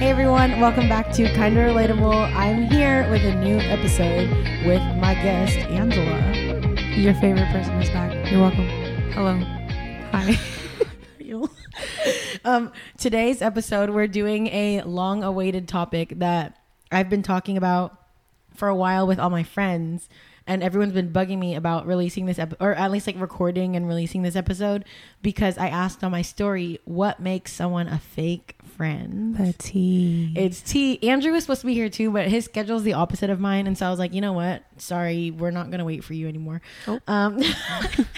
Hey everyone, welcome back to Kinda Relatable. I'm here with a new episode with my guest Angela. Your favorite person is back. You're welcome. Hello. Hi. um, today's episode, we're doing a long-awaited topic that I've been talking about for a while with all my friends, and everyone's been bugging me about releasing this ep- or at least like recording and releasing this episode because I asked on my story what makes someone a fake friend. The tea. It's T. Andrew was supposed to be here too, but his schedule is the opposite of mine, and so I was like, you know what? Sorry, we're not gonna wait for you anymore. Oh. Um,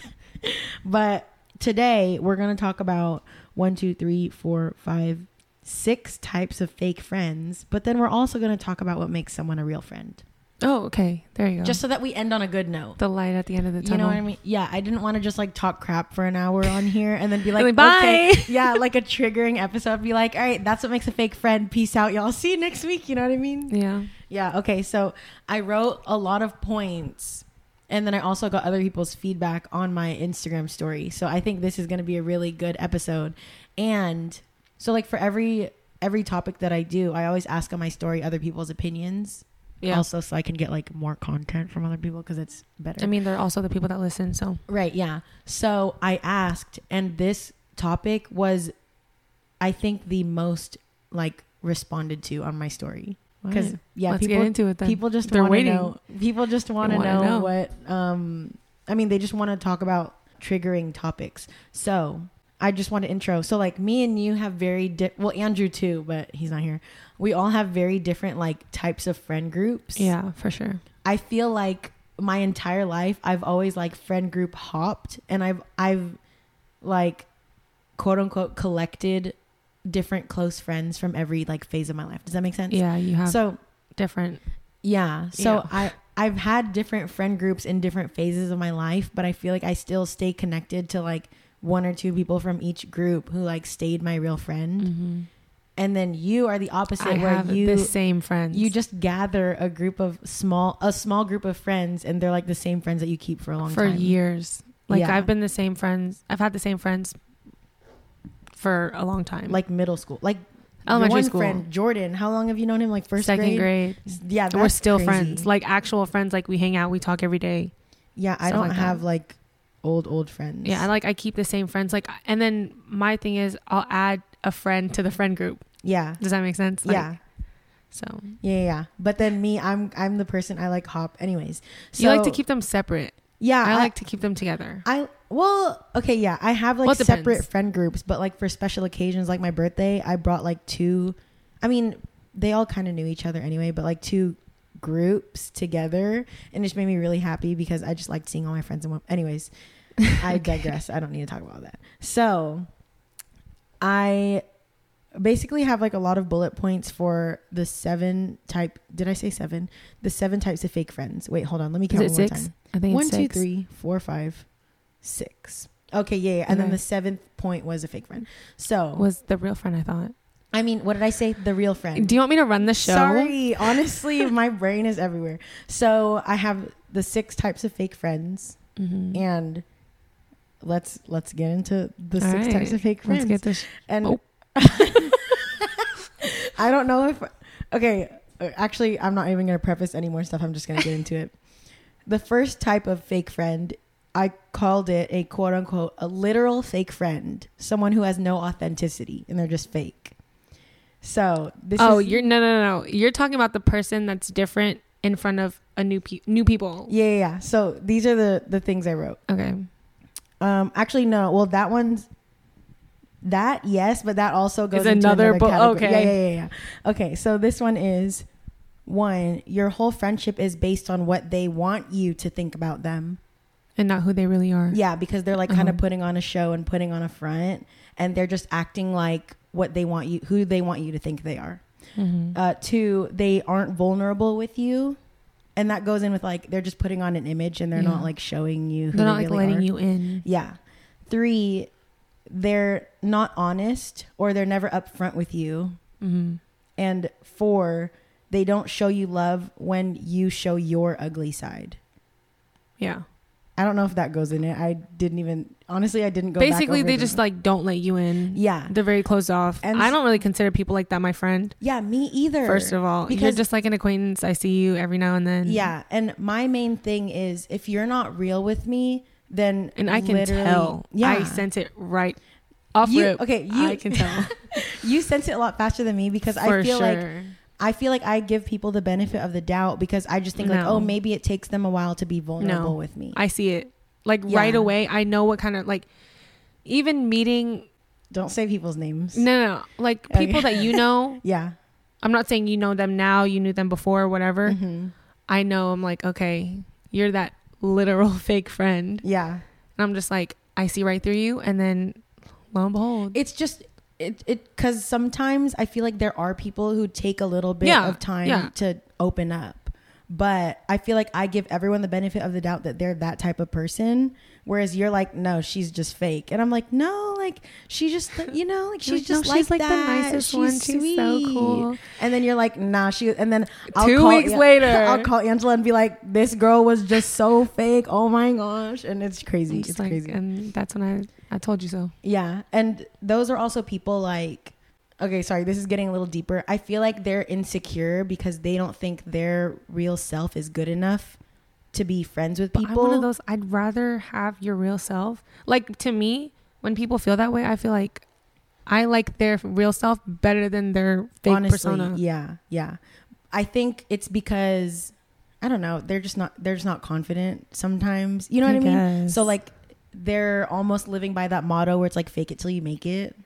but today we're gonna talk about one, two, three, four, five, six types of fake friends. But then we're also gonna talk about what makes someone a real friend, oh, okay. There you go. just so that we end on a good note. the light at the end of the tunnel. You know what I mean? Yeah, I didn't want to just like talk crap for an hour on here and then be like, Like, bye. okay, yeah, like a triggering episode. Be like, all right, that's what makes a fake friend. Peace out, y'all. See you next week. You know what I mean? Yeah. Yeah. Okay. So I wrote a lot of points, and then I also got other people's feedback on my Instagram story. So I think this is going to be a really good episode. And so, like for every every topic that I do, I always ask on my story other people's opinions. Yeah. Also, so I can get like more content from other people because it's better. I mean, they're also the people that listen. So Right, yeah. So I asked, and this topic was, I think, the most like responded to on my story because yeah, let's people get into it then. people just They're waiting. know. People just want to know, know. what. Um, I mean, they just want to talk about triggering topics. So I just want to intro. So like me and you have very di- well, Andrew too, but he's not here. We all have very different like types of friend groups. yeah, for sure. I feel like my entire life I've always like friend group hopped and I've I've like quote unquote collected different close friends from every like phase of my life. Does that make sense? Yeah, you have So different. yeah. So Yeah. I I've had different friend groups in different phases of my life, but I feel like I still stay connected to like one or two people from each group who like stayed my real friend. Mm-hmm. And then you are the opposite I where have you the same friends. you just gather a group of small a small group of friends and they're like the same friends that you keep for a long for time years. Like Yeah. I've been the same friends. I've had the same friends for a long time. like middle school like elementary one school, friend jordan how long have you known him like first second grade. yeah We're still crazy. friends. Like actual friends. Like we hang out. We talk every day. yeah i don't like that. have like old old friends Yeah, I like I keep the same friends. Like, and then my thing is I'll add a friend to the friend group. yeah Does that make sense? Like, yeah So yeah yeah but then me i'm i'm the person i like hop anyways so you like to keep them separate. yeah I like to keep them together. I well, okay, yeah. I have like Well, separate friend groups, but like for special occasions like my birthday, I brought like two I mean, they all kind of knew each other anyway, but like two groups together and it just made me really happy because I just liked seeing all my friends one. Anyways, I digress. I don't need to talk about that. So, I basically have like a lot of bullet points for the seven type did I say seven? The seven types of fake friends. Wait, hold on. Let me count it one more six? time. I think One, it's six. three, four, five, six. Okay, yeah, yeah. And then the seventh point was a fake friend. So, Was the real friend? I thought. I mean, what did I say? The real friend. Do you want me to run the show? Sorry, honestly, my brain is everywhere. So I have the six types of fake friends, Mhm. and let's let's get into the All six right. types of fake friends. Let's get this. and Oh. I don't know if okay. Actually, I'm not even gonna preface any more stuff. I'm just gonna get into it. The first type of fake friend, I called it a quote unquote a literal fake friend, someone who has no authenticity and they're just fake. So this oh, is, you're no, no, no, no. You're talking about the person that's different in front of a new pe- new people. yeah, yeah, yeah. So these are the the things I wrote. Okay. Um, actually, no. Well, that one's that yes, but that also goes into another another bo- category. okay. Yeah, yeah, yeah, yeah. Okay, so this one is one. Your whole friendship is based on what they want you to think about them. And not who they really are. Yeah, because they're like kind of Uh-huh. putting on a show and putting on a front, and they're just acting like what they want you, who they want you to think they are. Mhm. Uh, two, they aren't vulnerable with you. And that goes in with like they're just putting on an image and they're Yeah. not like showing you who They're not they like really letting are. you in. Yeah. Three, they're not honest or they're never upfront with you. hmm And four, they don't show you love when you show your ugly side. Yeah. I don't know if that goes in it. I didn't even honestly. I didn't go. Basically, they the- just like don't let you in. yeah, They're very closed off. And I don't really consider people like that my friend. yeah. Me either. First of all, you're Because- just like an acquaintance. I see you every now and then. yeah, and my main thing is if you're not real with me, then and I can tell. Yeah, I sense it right off you, rip. Okay, you I can tell you sense it a lot faster than me because for I feel like sure. I feel like I give people the benefit of the doubt because I just think like, oh, maybe it takes them a while to be vulnerable No. with me. I see it like Yeah. right away. I know what kind of like even meeting. Don't say people's names. No, no, no. like Okay. people that you know. Yeah. I'm not saying you know them now. You knew them before, or whatever. hmm I know. I'm like, okay, you're that literal fake friend. Yeah. And I'm just like, I see right through you, and then lo and behold, It's just it it because sometimes I feel like there are people who take a little bit Yeah, of time yeah. to open up. But I feel like I give everyone the benefit of the doubt that they're that type of person. Whereas you're like, no, she's just fake. And I'm like, no, like she just, you know, like she's like, just "No, like, she's like the nicest she's one. She's so cool. And then you're like, nah, she. And then I'll Two weeks An- later, I'll call Angela and be like, this girl was just so fake. Oh my gosh, and it's crazy. It's like, crazy. and that's when I I told you so. Yeah. And those are also people like, okay, sorry, this is getting a little deeper. I feel like they're insecure because they don't think their real self is good enough to be friends with But I'm one people. of those. I'd rather have your real self. Like to me, when people feel that way, I feel like I like their real self better than their fake Honestly, persona. yeah, yeah. I think it's because I don't know, they're just not they're just not confident sometimes. You know what I mean? So like they're almost living by that motto where it's like fake it till you make it.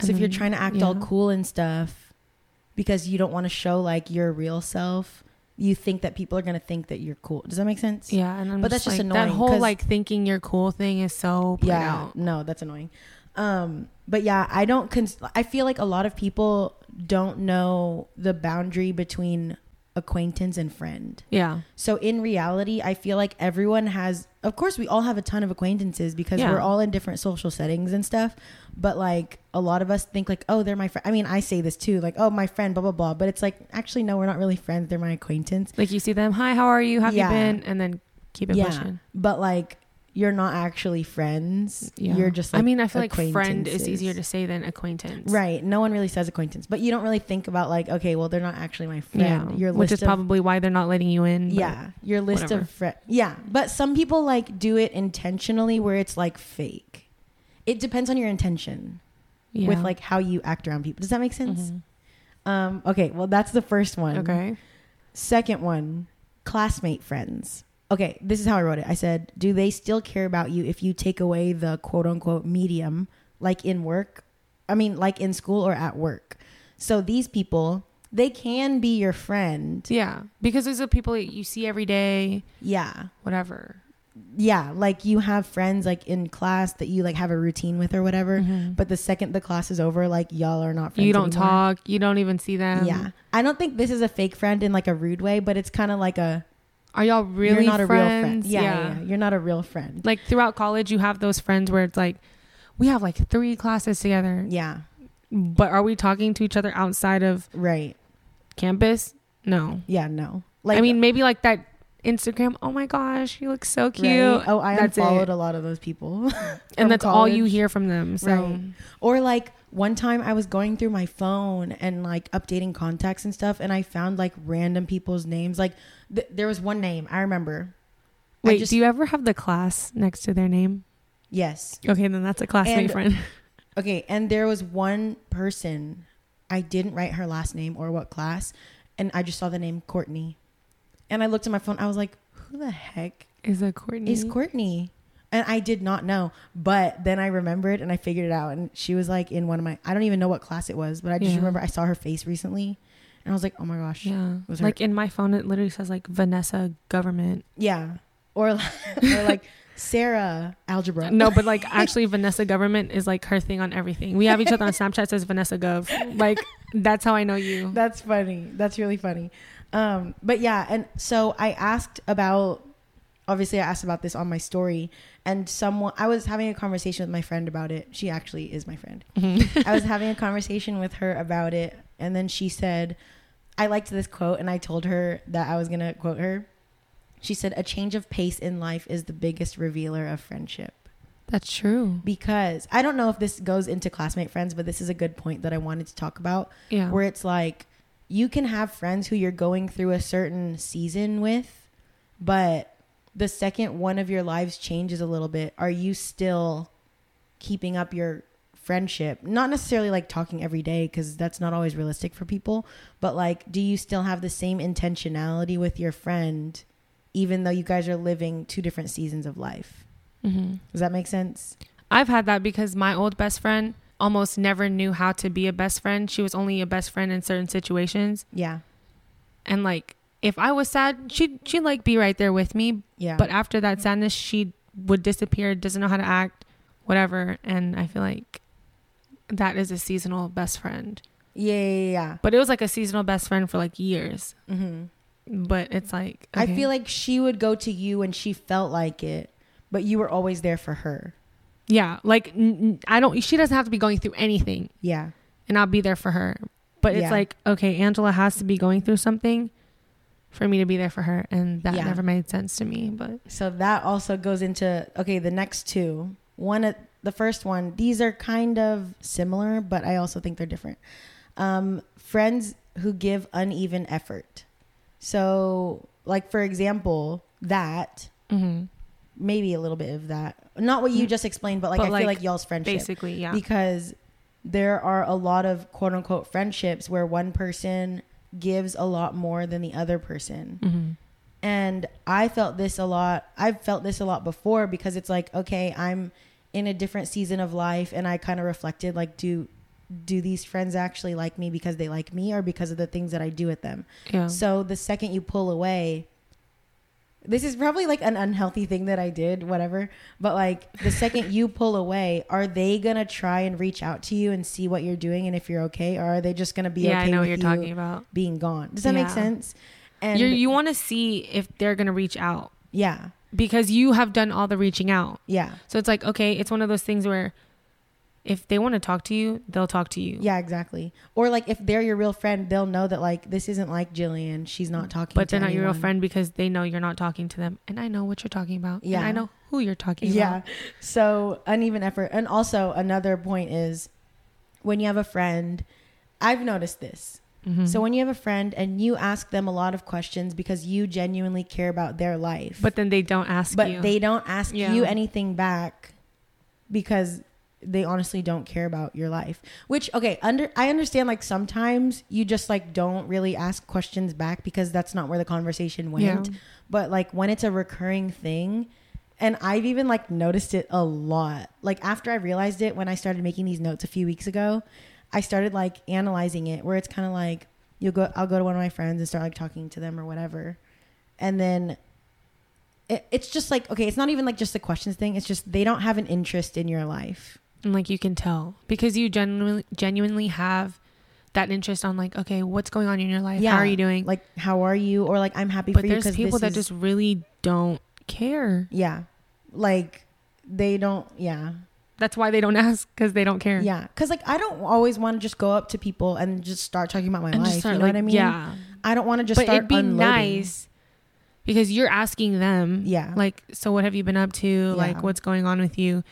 So And if you're trying to act all cool and stuff because you don't want to show like your real self, you think that people are going to think that you're cool. Does that make sense? yeah, and I'm But that's just like, annoying, That whole like thinking you're cool thing is so yeah out. no that's annoying um but yeah i don't cons- i feel like a lot of people don't know the boundary between acquaintance and friend Yeah, so in reality i feel like everyone has of course we all have a ton of acquaintances because Yeah. we're all in different social settings and stuff but like a lot of us think like oh they're my friend i mean i say this too like oh my friend blah blah blah but it's like actually no we're not really friends they're my acquaintance like you see them. Hi, how are you? Have Yeah. you been? And then keep it Yeah. pushing. but like you're not actually friends Yeah. you're just like I mean, I feel like friend is easier to say than acquaintance. Right. No one really says acquaintance, but you don't really think about like, okay, well, they're not actually my Yeah. friend. Your Which is of, probably why they're not letting you in. yeah, your list whatever. of friends. Yeah, but some people like do it intentionally, where it's like fake. It depends on your intention yeah. with like how you act around people. Does that make sense? Mhm. Um. Okay. Well, that's the first one. Okay. Second one, classmate friends. Okay, this is how I wrote it. I said, "Do they still care about you if you take away the quote unquote medium, like in work? I mean, like in school or at work? So these people, they can be your friend. Yeah, because these are people that you see every day, Yeah, whatever. yeah. Like you have friends like in class that you like have a routine with or whatever. Mhm. But the second the class is over, like y'all are not friends. you don't anymore. talk, you don't even see them. yeah, I don't think this is a fake friend in like a rude way, but it's kind of like a Are y'all really you're not a real friends? friend. Yeah, yeah, yeah, you're not a real friend. Like throughout college, you have those friends where it's like, we have like three classes together, Yeah, but are we talking to each other outside of right. campus? No. Yeah, no. Like I mean, maybe like that Instagram. Oh my gosh, you look so cute. Right? Oh, I That's unfollowed it. a lot of those people. and that's all you hear from them. So Right. Or like one time I was going through my phone and like updating contacts and stuff, and I found like random people's names. Like th- there was one name I remember. I wait, just- do you ever have the class next to their name? Yes. Okay, then that's a classmate And- friend. Okay, and there was one person I didn't write her last name or what class, and I just saw the name Courtney, and I looked at my phone. I was like, "Who the heck Is a Courtney? is Courtney?" And I did not know, but then I remembered and I figured it out. And she was like in one of my, I don't even know what class it was, but I just Yeah. remember I saw her face recently, and I was like, "Oh my gosh, Yeah. Was her- like in my phone, it literally says like Vanessa government. yeah," or or like Sarah algebra. No, but like actually, Vanessa government is like her thing on everything. We have each other on Snapchat says Vanessa Gov. Like that's how I know you. That's funny. That's really funny. Um, but yeah, and so I asked about obviously I asked about this on my story and someone I was having a conversation with my friend about it. She actually is my friend. I was having a conversation with her about it and then she said I liked this quote and I told her that I was going to quote her. She said, A change of pace in life is the biggest revealer of friendship. That's true. Because I don't know if this goes into classmate friends, but this is a good point that I wanted to talk about. Yeah. Where it's like, you can have friends who you're going through a certain season with, but the second one of your lives changes a little bit, are you still keeping up your friendship? Not necessarily like talking every day because that's not always realistic for people, but like, do you still have the same intentionality with your friend, even though you guys are living two different seasons of life? hmm Does that make sense? I've had that because my old best friend almost never knew how to be a best friend. She was only a best friend in certain situations. Yeah. And like if I was sad, she'd she'd like be right there with me. Yeah. But after that sadness, she would disappear, doesn't know how to act, whatever. And I feel like that is a seasonal best friend. yeah, yeah, yeah. But it was like a seasonal best friend for like years. Mm-hmm. But it's like I feel like she would go to you when she felt like it, but you were always there for her. Yeah, like n- I don't. She doesn't have to be going through anything, Yeah. and I'll be there for her. But it's Yeah. like okay, Angela has to be going through something for me to be there for her, and that Yeah. never made sense to me. But So that also goes into okay, the next two. One uh, the first one, these are kind of similar, but I also think they're different. Um, friends who give uneven effort. So, like for example, that hmm maybe a little bit of that. Not what you Mm. just explained, but like But, I like, feel like y'all's friendship. basically, yeah, because there are a lot of quote unquote friendships where one person gives a lot more than the other person. hmm And I felt this a lot. I've felt this a lot before because it's like, okay, I'm in a different season of life and I kind of reflected like do do these friends actually like me because they like me or because of the things that I do with them? yeah. So the second you pull away, this is probably like an unhealthy thing that I did, whatever. But like the second you pull away, are they gonna try and reach out to you and see what you're doing and if you're okay, or are they just gonna be yeah, okay I know what you're you talking about. being gone? Does that make sense? And You're, you want to see if they're gonna reach out yeah, because you have done all the reaching out. yeah, So it's like okay, it's one of those things where if they want to talk to you, they'll talk to you. yeah, exactly. Or like if they're your real friend, they'll know that like this isn't like Jillian. She's not talking. To you. But they're not your real friend because they know you're not talking to them, and I know what you're talking about. Yeah. and I know who you're talking Yeah. about. Yeah. So uneven effort. And also another point is when you have a friend, I've noticed this. Mhm. So when you have a friend and you ask them a lot of questions because you genuinely care about their life, but then they don't ask but you. they don't ask Yeah. you anything back because they honestly don't care about your life. Which okay, under I understand like sometimes you just like don't really ask questions back because that's not where the conversation went. Yeah. But like when it's a recurring thing, and I've even like noticed it a lot. Like after I realized it when I started making these notes a few weeks ago, I started like analyzing it where it's kind of like you'll go I'll go to one of my friends and start like talking to them or whatever. And then it, it's just like okay, it's not even like just the questions thing. It's just they don't have an interest in your life. And like you can tell because you genuinely genuinely have that interest on like okay, what's going on in your life? yeah. How are you doing? Like how are you? Or like I'm happy but for you But there's people that is, just really don't care. yeah, like they don't yeah That's why they don't ask because they don't care. yeah because like I don't always want to just go up to people and just start talking about my and life. start you know like what I mean? yeah. I don't want to just but start it'd be unloading. nice because you're asking them Yeah. like so what have you been up to Yeah. like what's going on with you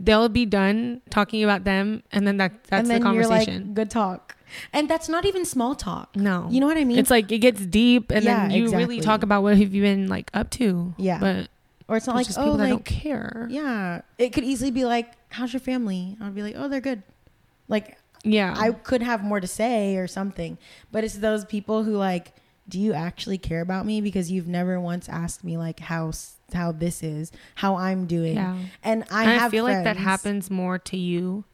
they'll be done talking about them and then that that's and then the conversation You're like, Good talk, and that's not even small talk. no You know what I mean? it's like it gets deep and Yeah, then you exactly. really talk about what have you been like up to Yeah. but or it's not like just oh like don't care yeah. It could easily be like, how's your family? I'd be like, oh, they're good. Like yeah I could have more to say or something. But it's those people who like, do you actually care about me? Because you've never once asked me like how how this is, how I'm doing. yeah And I And have I feel like that happens more to you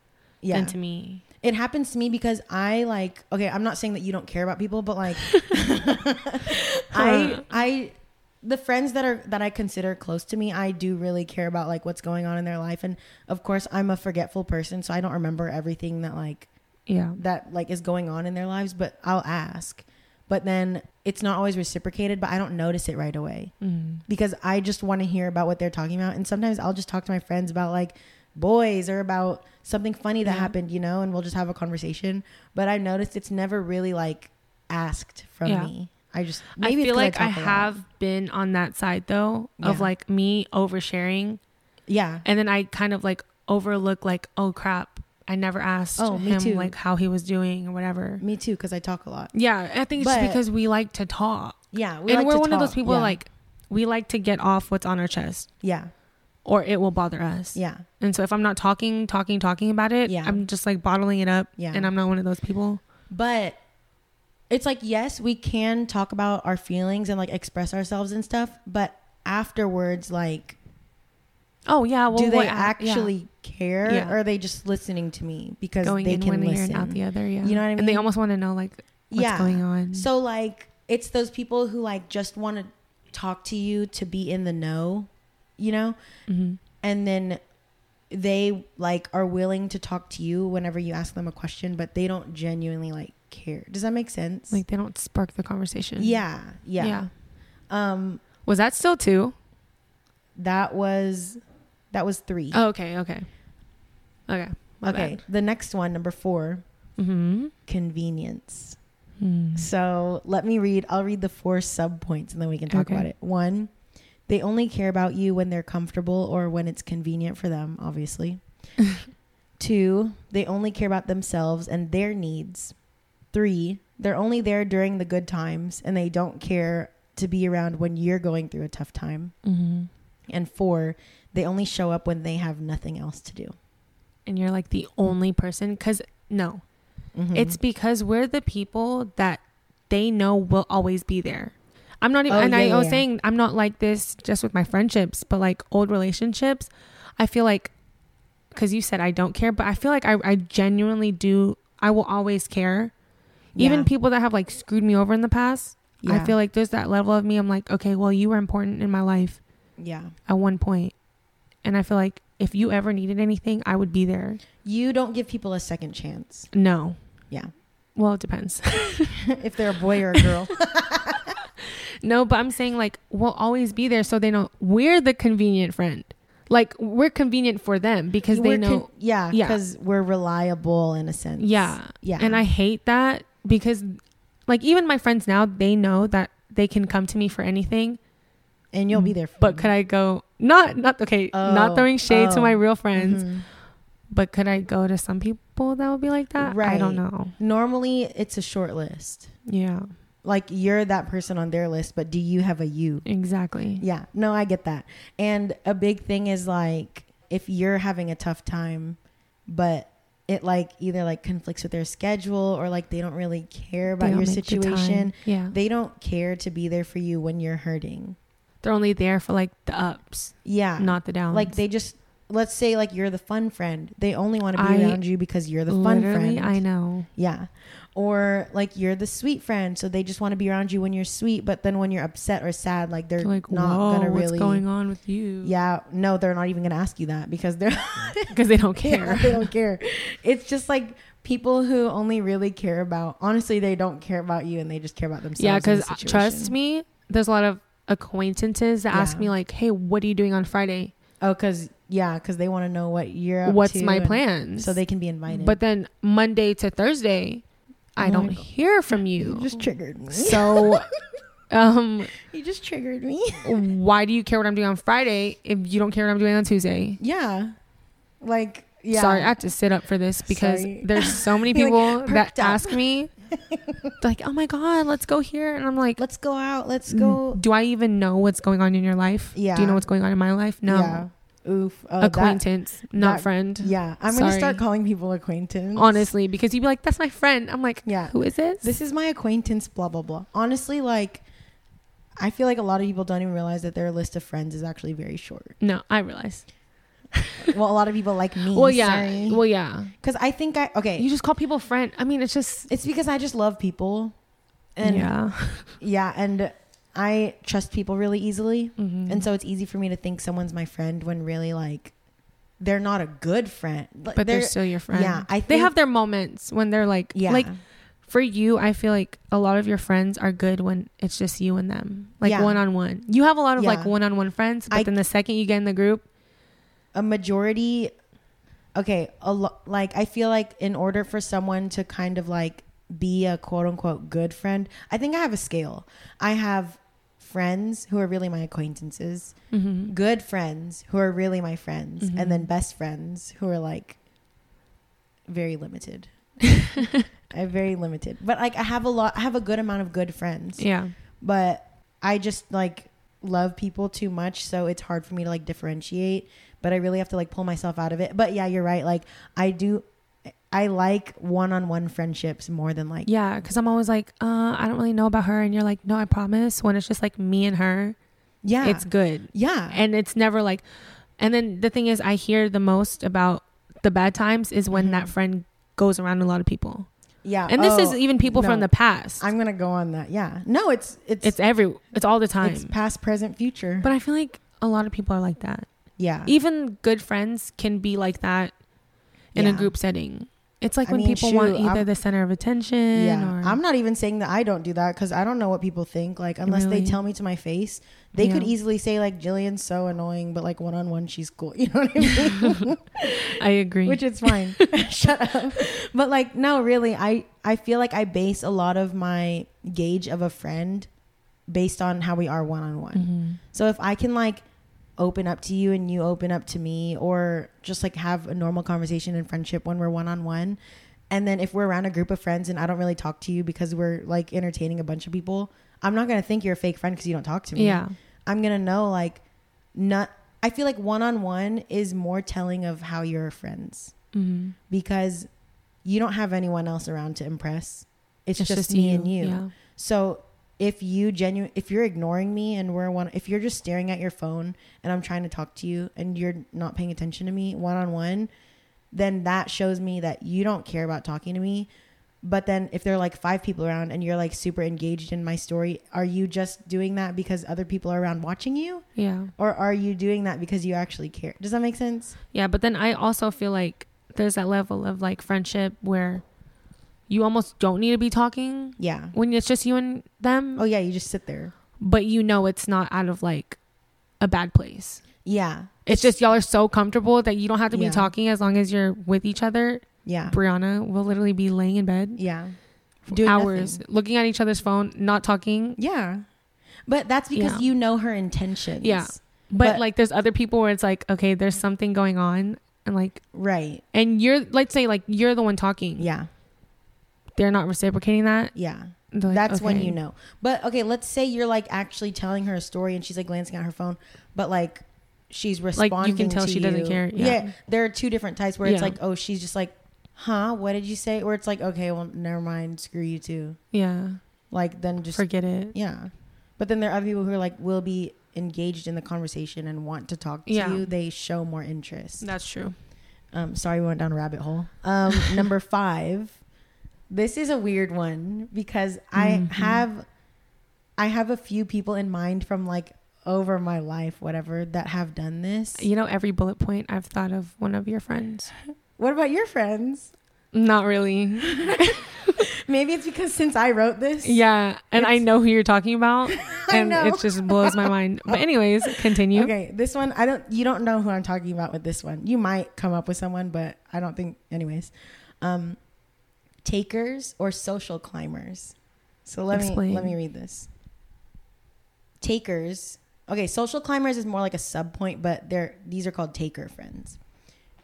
yeah. than to me It happens to me because I like okay, I'm not saying that you don't care about people, but like I I the friends that are that I consider close to me, I do really care about like what's going on in their life and of course I'm a forgetful person, so I don't remember everything that like yeah that like is going on in their lives, but I'll ask. But then it's not always reciprocated, but I don't notice it right away mm. because I just want to hear about what they're talking about. And sometimes I'll just talk to my friends about like boys or about something funny that Yeah. happened, you know, and we'll just have a conversation. But I've noticed it's never really like asked from Yeah. me. I just I feel like I, have been on that side though of Yeah. like me oversharing, yeah and then I kind of like overlook like, oh crap, I never asked Oh, me him too. like how he was doing or whatever. me too because I talk a lot. Yeah, I think it's But- just because we like to talk, Yeah, we and like we're one of those people yeah. like we like to get off what's on our chest, yeah or it will bother us. yeah And so if I'm not talking, talking, talking about it, Yeah. I'm just like bottling it up, Yeah. and I'm not one of those people. but it's like yes we can talk about our feelings and like express ourselves and stuff but afterwards like Oh yeah, well, do they what- yeah. Care Yeah. or are they just listening to me because going they in can one ear listen and out the other? Yeah, You know what I mean. And they almost want to know like what's yeah going on. so like it's those people who like just want to talk to you to be in the know you know hmm and then they like are willing to talk to you whenever you ask them a question but they don't genuinely like care does that make sense like they don't spark the conversation. yeah yeah, um Was that still two? that was that was three Oh, okay, okay, okay. My okay the next one number four Mm-hmm. convenience Hmm. So let me read. I'll read the four sub points and then we can talk Okay. about it. One, they only care about you when they're comfortable or when it's convenient for them, obviously. Two, they only care about themselves and their needs. Three, they're only there during the good times and they don't care to be around when you're going through a tough time. Mm-hmm. And four, they only show up when they have nothing else to do. And you're like the only person, because no, Mhm. it's because we're the people that they know will always be there. I'm not even, Oh, and yeah, I was yeah. saying I'm not like this just with my friendships, but like old relationships. I feel like, because you said I don't care, but I feel like I, I genuinely do. I will always care. Even Yeah. people that have like screwed me over in the past, I feel like there's that level of me. I'm like, okay, well, you were important in my life yeah. at one point, and I feel like if you ever needed anything, I would be there. You don't give people a second chance. No, Yeah. well, it depends. if they're a boy or a girl. no, but I'm saying like we'll always be there, so they know we're the convenient friend. Like we're convenient for them because they We're know. con- yeah, Yeah. because we're reliable in a sense. yeah, yeah, and I hate that because, like, even my friends now, they know that they can come to me for anything. And you'll be there. For But could I go? Not, not okay. not Oh, throwing shade to oh. my real friends, Mhm. but could I go to some people that would be like that? I don't know. Normally, it's a short list. Yeah, Like you're that person on their list, but do you have a you? exactly. Yeah, no, I get that. And a big thing is like if you're having a tough time, but it like either like conflicts with their schedule or like they don't really care about don't your make the situation. Yeah, They don't care to be there for you when you're hurting. They're only there for like the ups, Yeah. not the downs. like they just let's say like you're the fun friend. They only want to be I around you because you're the fun friend. I know. Yeah. Or like you're the sweet friend, so they just want to be around you when you're sweet, but then when you're upset or sad, like they're They're like, not gonna what's really. going on with you? Yeah, no, they're not even gonna ask you that because they're because they don't yeah, care. they don't care. It's just like people who only really care about. Honestly, they don't care about you and they just care about themselves. Yeah, in the because uh, trust me, there's a lot of acquaintances that ask me like, "Hey, what are you doing on Friday? Oh, because yeah, because they want to know what you're. Up What's my plans?" So they can be invited. But then Monday to Thursday, I Oh don't my- hear from you you. just triggered me. so, um, you just triggered me. why do you care what I'm doing on Friday if you don't care what I'm doing on Tuesday? yeah, like yeah. Sorry, I have to sit up for this because Sorry. there's so many people like, that up. ask me, like, "Oh my god, let's go here," and I'm like, Let's go out. Let's go. Do I even know what's going on in your life? Yeah. Do you know what's going on in my life? No. Yeah. Oof. Oh, that- Acquaintance, not that- friend. yeah. I'm gonna start calling people acquaintance. Honestly, because you'd be like, "That's my friend." I'm like, Yeah. "Who is this?" This is my acquaintance. Blah blah blah. Honestly, like. I feel like a lot of people don't even realize that their list of friends is actually very short. no, I realize. well, a lot of people like me. Well, yeah. Well, yeah. Because I think I okay. You just call people friend. I mean, it's just. it's because I just love people, and yeah, yeah. and I trust people really easily, Mhm. and so it's easy for me to think someone's my friend when really like they're not a good friend. But they're, still your friend. yeah, I they have their moments when they're like, yeah, like for you. I feel like a lot of your friends are good when it's just you and them, like one on one. You have a lot of like one on one friends, but I- then the second you get in the group, a majority. Okay, a lo- like I feel like in order for someone to kind of like be a quote unquote good friend. I think I have a scale. I have friends who are really my acquaintances, Mm-hmm. good friends who are really my friends, Mhm. and then best friends who are like very limited. I have very limited. But like I have a lot I have a good amount of good friends. Yeah. But I just like love people too much, so it's hard for me to like differentiate. But I really have to like pull myself out of it. But yeah, you're right. Like I do I like one-on-one friendships more than like Yeah, because I'm always like, uh, I don't really know about her, and you're like, no, I promise. When it's just like me and her, yeah. it's good, yeah. and it's never like. And then the thing is, I hear the most about the bad times is when Mhm. that friend goes around a lot of people, yeah. and this is Oh, even people from the past. I'm gonna go on that. Yeah. No, it's it's it's every, it's all the time. it's past, present, future. but I feel like a lot of people are like that. Yeah. Even good friends can be like that in a group setting. It's like I when mean, people want either I'm- the center of attention Yeah, I'm not even saying that I don't do that because I don't know what people think. Like, unless Really? they tell me to my face, they could easily say like Jillian's so annoying, but like one on one she's cool. You know what I mean? I agree. Which is fine. Shut up. But like, no, really, I I feel like I base a lot of my gauge of a friend based on how we are one on one. So if I can like open up to you and you open up to me or just like have a normal conversation and friendship when we're one on one and then if we're around a group of friends and I don't really talk to you because we're like entertaining a bunch of people, I'm not going to think you're a fake friend because you don't talk to me. Yeah. I'm going to know like not I feel like one on one is more telling of how you're friends hmm because you don't have anyone else around to impress. It's, It's just, me and you. Yeah. So if you genuine if you're ignoring me and we're one if you're just staring at your phone and I'm trying to talk to you and you're not paying attention to me one on one, then that shows me that you don't care about talking to me. But then if there are like five people around and you're like super engaged in my story, are you just doing that because other people are around watching you? Yeah. Or are you doing that because you actually care? Does that make sense? Yeah. But then I also feel like there's that level of like friendship where you almost don't need to be talking Yeah. when it's just you and them, Oh yeah, you just sit there. but you know it's not out of like a bad place. Yeah. It's just y'all are so comfortable that you don't have to Yeah. be talking as long as you're with each other. Yeah. Brianna will literally be laying in bed Yeah. for Doing hours, nothing. looking at each other's phone, not talking. Yeah. But that's because Yeah. you know her intentions. Yeah. But, But- like there's other people where it's like, okay, there's something going on and like Right. and you're let's say like you're the one talking. Yeah. They're not reciprocating that. Yeah. Like, That's when you know. But okay, let's say you're like actually telling her a story and she's like glancing at her phone, but like she's Like, responding. you can tell she doesn't care. Yeah. Yeah. There are two different types where it's like, oh, she's just like, huh, what did you say? Or it's like, okay, well, never mind, screw you too. Yeah. Like then just Forget it. yeah. But then there are other people who are like will be engaged in the conversation and want to talk to Yeah. you. They show more interest. That's true. Um, sorry, we went down a rabbit hole. Um, number five. This is a weird one because I Mhm. have, I have a few people in mind from like over my life, whatever, that have done this. You know, every bullet point I've thought of one of your friends. What about your friends? Not really. Maybe it's because since I wrote this, Yeah. And I know who you're talking about. I And it just blows my mind. But anyways, continue. Okay, this one I don't. You don't know who I'm talking about with this one. You might come up with someone, but I don't think. Anyways, um, takers or social climbers. So let me let me read this. Takers. Okay, social climbers is more like a sub point, but they're these are called taker friends,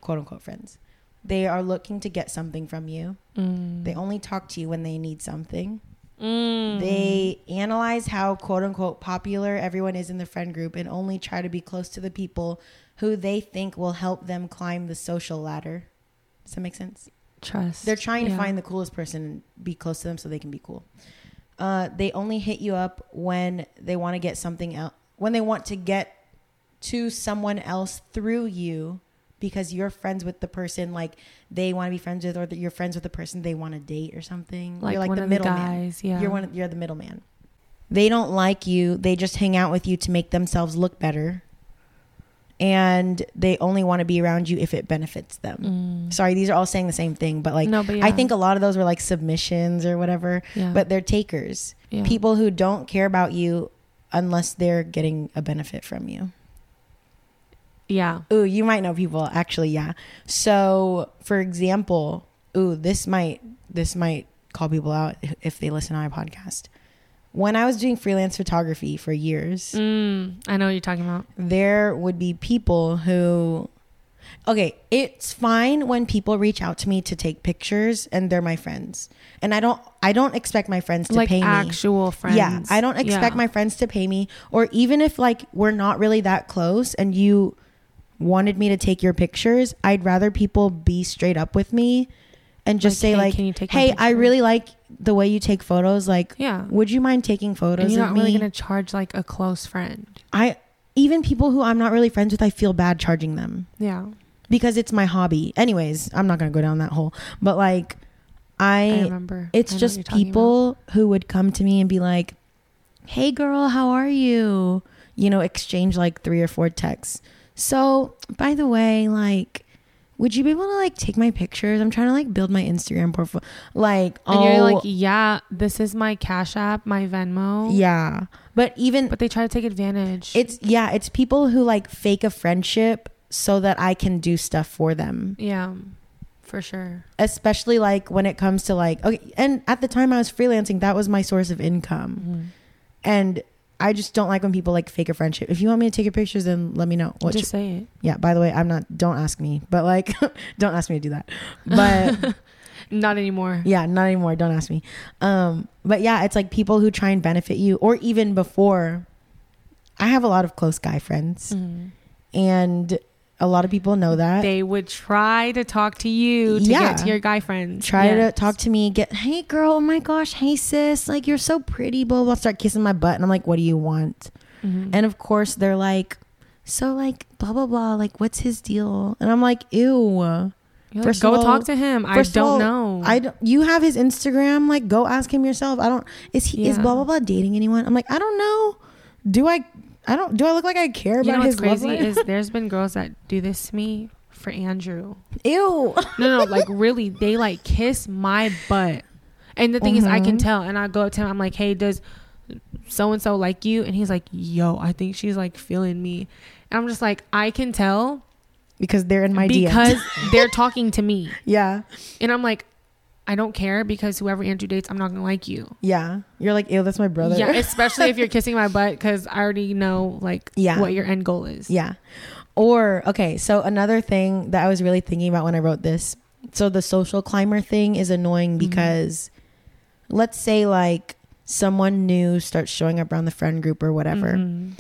quote unquote friends. They are looking to get something from you. Mm. They only talk to you when they need something. Mm. They analyze how quote unquote popular everyone is in the friend group and only try to be close to the people who they think will help them climb the social ladder. Does that make sense? Trust. They're trying to find the coolest person and be close to them so they can be cool. Uh, they only hit you up when they want to get something else, when they want to get to someone else through you because you're friends with the person like they want to be friends with or that you're friends with the person they want to date or something. like, you're like the middleman. Yeah. You're one. Of, you're the middleman. They don't like you. They just hang out with you to make themselves look better, and they only want to be around you if it benefits them. Mm. Sorry, these are all saying the same thing, but like no, but I think a lot of those were like submissions or whatever. yeah. But they're takers, yeah. people who don't care about you unless they're getting a benefit from you. Yeah. Ooh, you might know people actually, yeah. So, for example, ooh, this might this might call people out if they listen to my podcast. When I was doing freelance photography for years, Mm, I know what you're talking about. there would be people who okay it's fine when people reach out to me to take pictures and they're my friends and i don't i don't expect my friends to like pay me actual friends. yeah i don't expect Yeah. my friends to pay me or even if like we're not really that close and you wanted me to take your pictures i'd rather people be straight up with me and just Like, say "Hey, like can you take hey i really like the way you take photos like Yeah. would you mind taking photos And you're of not really me gonna charge like a close friend. i even people who i'm not really friends with i feel bad charging them Yeah. because it's my hobby. Anyways, I'm not gonna go down that hole. But like, I I, remember. it's I just people who would come to me and be like, "Hey, girl, how are you?" You know, exchange like three or four texts. So, by the way, like, would you be able to like take my pictures? I'm trying to like build my Instagram portfolio. Like, about. oh, And you're like, yeah, this is my Cash App, my Venmo. yeah. But even But they try to take advantage. it's yeah, it's people who like fake a friendship so that I can do stuff for them. yeah, for sure. especially like when it comes to like okay and at the time i was freelancing that was my source of income Mm-hmm. and i just don't like when people like fake a friendship if you want me to take your pictures then let me know what Just say it. yeah by the way i'm not don't ask me but like don't ask me to do that but Not anymore. yeah not anymore don't ask me um but yeah it's like people who try and benefit you or even before i have a lot of close guy friends Mhm. and a lot of people know that They would try to talk to you to Yeah. get to your guy friends. try Yes. to talk to me, get, hey girl, oh my gosh, hey sis, like you're so pretty, blah, blah, blah, start kissing my butt. And I'm like, what do you want? Mhm. And of course they're like, so like, blah, blah, blah, like what's his deal? And I'm like, ew. You're like, first go all- talk to him. I don't all, know. I don't, you have his Instagram, like go ask him yourself. I don't, is he, is blah, blah, blah dating anyone? I'm like, I don't know. Do I, I don't, do I look like I care you know about what's his love crazy life? is there's been girls that do this to me for Andrew. Ew. No, no, like really, they like kiss my butt. And the thing is, I can Mhm. tell. And I go up to him. I'm like, "Hey, does so and so like you?" And he's like, "Yo, I think she's like feeling me." And I'm just like, I can tell because they're in my DMs. because they're talking to me, yeah. and I'm like, I don't care because whoever Andrew dates, I'm not gonna like you. Yeah. You're like, ew, that's my brother. Yeah, especially if you're kissing my butt because I already know like Yeah. what your end goal is. Yeah. Or okay, so another thing that I was really thinking about when I wrote this. So the social climber thing is annoying Mhm. because let's say like someone new starts showing up around the friend group or whatever Mhm.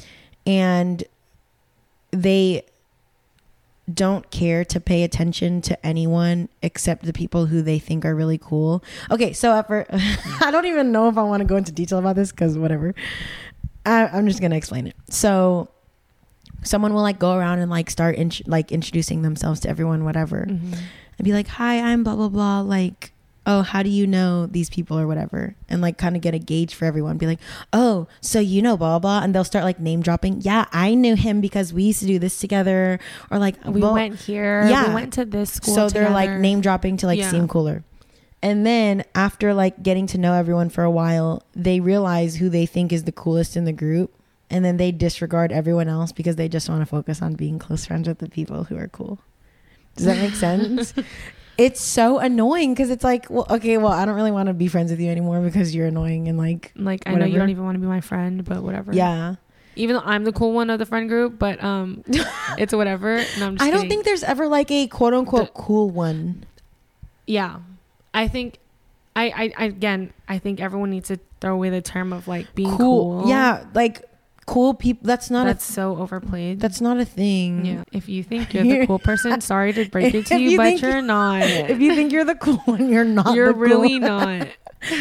and they don't care to pay attention to anyone except the people who they think are really cool. Okay, so after, I don't even know if I want to go into detail about this because whatever. I, I'm just gonna explain it. So, someone will like go around and like start in, like introducing themselves to everyone, whatever, Mhm. and be like, "Hi, I'm blah blah blah." Like, oh, how do you know these people or whatever? And like kind of get a gauge for everyone. Be like, oh, so you know blah blah, blah. and they'll start like name dropping. Yeah, I knew him because we used to do this together, or like We blah- went here. Yeah. We went to this school. so they're like name dropping to like Yeah. seem cooler. And then after like getting to know everyone for a while, they realize who they think is the coolest in the group. And then they disregard everyone else because they just want to focus on being close friends with the people who are cool. Does that make sense? It's so annoying because it's like, well, okay, well, I don't really want to be friends with you anymore because you're annoying and like, Like I know you don't even want to be my friend, but whatever. yeah. Even though I'm the cool one of the friend group, but um, it's whatever. No, I'm just I don't think there's ever like a quote unquote The- cool one. Yeah, I think. I, I, I again, I think everyone needs to throw away the term of like being cool. Yeah, like cool people. That's not that's a so overplayed. that's not a thing. yeah. If you think you're the cool person, sorry to break it to you, you but you're not. if you think you're the cool one, you're not. you're the cool really one. not.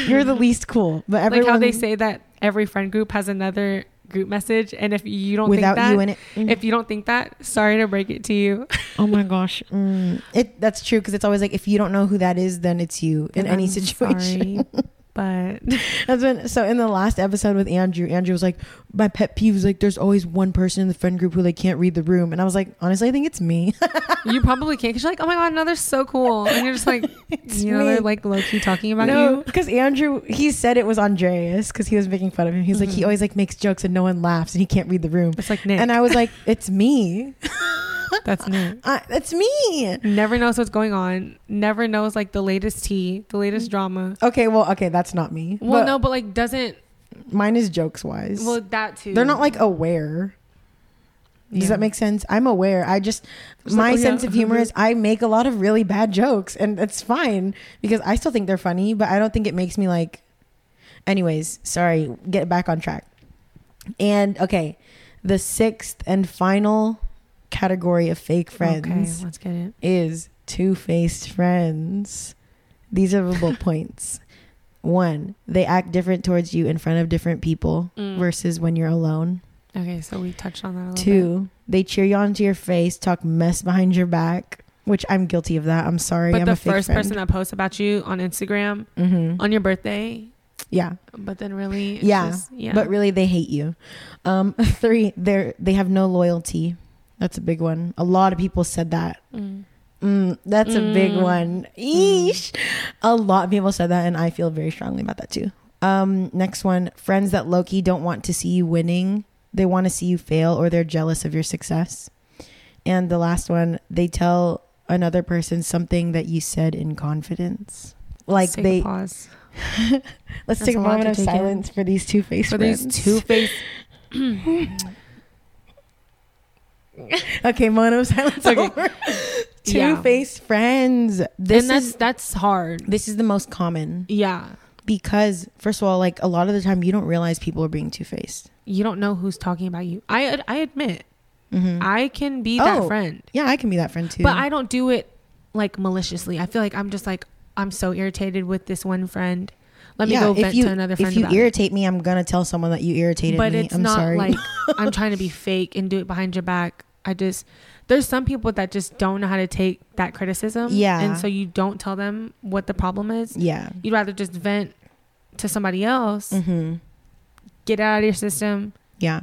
You're the least cool. But everyone, like how they say that every friend group has another group message, and if you don't without think that, you in it. Mm. if you don't think that, sorry to break it to you. oh my gosh, mm. it that's true because it's always like if you don't know who that is, then it's you in any I'm situation. But That's when. So in the last episode with Andrew, Andrew was like, my pet peeve is like, there's always one person in the friend group who like can't read the room, and I was like, honestly, I think it's me. you probably can't because you're like, oh my god, no, they're so cool, and you're just like, It's you know, me. they're like low key talking about no, you. because Andrew, he said it was Andreas because he was making fun of him. He's like, he Mhm. always like makes jokes and no one laughs and he can't read the room. It's like Nick. And I was like, it's me. That's me. Uh, that's me. Never knows what's going on. Never knows like the latest tea, the latest drama. Okay, well, okay, that's not me. Well, But no, but like doesn't. mine is jokes wise. Well, that too. They're not like aware. Does Yeah. that make sense? I'm aware. I just Just my like, oh, yeah. sense of humor is I make a lot of really bad jokes and that's fine because I still think they're funny, but I don't think it makes me like anyways, sorry, get back on track. And okay, the sixth and final category of fake friends Okay, let's get it. is two-faced friends. These are the bullet points. One, they act different towards you in front of different people Mm. versus when you're alone. Okay, so we touched on that a little bit. Two, they cheer you on to your face, talk mess behind your back, which I'm guilty of that. I'm sorry. But I'm the a fake first friend. person that posts about you on Instagram hmm on your birthday, yeah, but then really, Yeah, just- yeah, but really they hate you. Um, three, they're they have no loyalty. That's a big one. A lot of people said that. Mm. Mm, that's a big Mm. one. Eesh. A lot of people said that, and I feel very strongly about that too. Um, next one, friends that Loki don't want to see you winning. They want to see you fail, or they're jealous of your success. And the last one, they tell another person something that you said in confidence. Like Let's take they, a pause let's That's take a moment of take in. silence for these two faced for friends. these two face. okay, mono silence. Okay. over. two Yeah. faced friends. This and that's is that's hard. this is the most common. Yeah, because first of all like a lot of the time you don't realize people are being two-faced you don't know who's talking about you. I I admit mm-hmm. I can be Oh. that friend, yeah i can be that friend too but I don't do it like maliciously. I feel like I'm just like I'm so irritated with this one friend. Let me yeah, go if vent you to another friend if you about it. irritate me i'm gonna tell someone that you irritated but me it's i'm not sorry like I'm trying to be fake and do it behind your back. I just there's some people that just don't know how to take that criticism. Yeah. And so you don't tell them what the problem is. yeah You'd rather just vent to somebody else, mm-hmm. get out of your system, yeah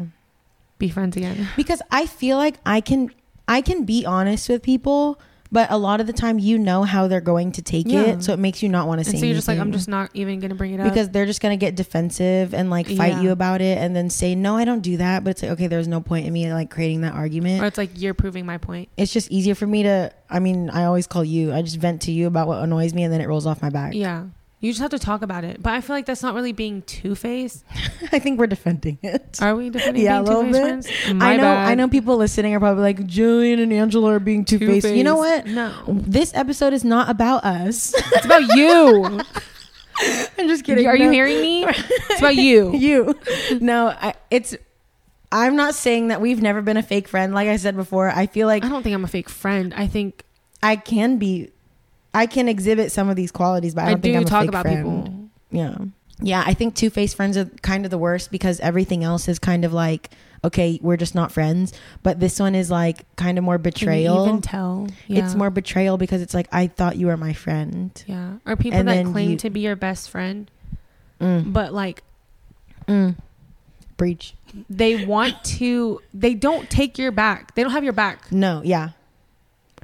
be friends again. because i feel like i can i can be honest with people but a lot of the time you know how they're going to take Yeah. it so it makes you not want to say And so you're just like, I'm just not even gonna bring it up. because they're just gonna get defensive and like fight Yeah. you about it and then say no i don't do that but it's like okay there's no point in me like creating that argument or it's like you're proving my point. it's just easier for me to i mean i always call you i just vent to you about what annoys me and then it rolls off my back Yeah. You just have to talk about it. But I feel like that's not really being two faced. i think we're defending it Are we defending Yeah, a being two little faced bit. friends? My i know bad. i know people listening are probably like jillian and angela are being two-faced you know what No. this episode is not about us It's about you. i'm just kidding Are you hearing me? It's about you. you no I, it's i'm not saying that we've never been a fake friend like i said before i feel like I don't think I'm a fake friend. I think i can be i can exhibit some of these qualities but i I, don't think do i'm a talk fake about friend. people. Yeah. Yeah, I think two-faced friends are kind of the worst because everything else is kind of like, okay, we're just not friends. But this one is like kind of more Can you betrayal. even tell? Yeah. It's more betrayal because it's like I thought you were my friend. Yeah. Or people And that claim you- to be your best friend, Mm. but like Mm. Breach. they want to, they don't take your back. They don't have your back. No, yeah.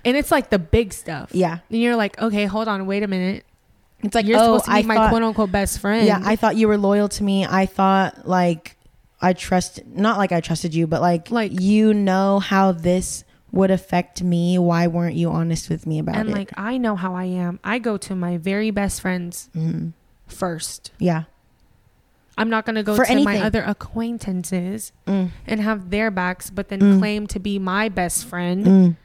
And it's like the big stuff. Yeah. And you're like, okay, hold on, wait a minute. It's like you're oh, supposed to be I my thought, quote unquote best friend. Yeah, I thought you were loyal to me. I thought like I trust not like I trusted you, but like Like- you know how this would affect me. Why weren't you honest with me about and it? And like I know how I am. I go to my very best friends Mm. first. Yeah. I'm not gonna go For to my other acquaintances Mm. and have their backs, but then Mm. claim to be my best friend.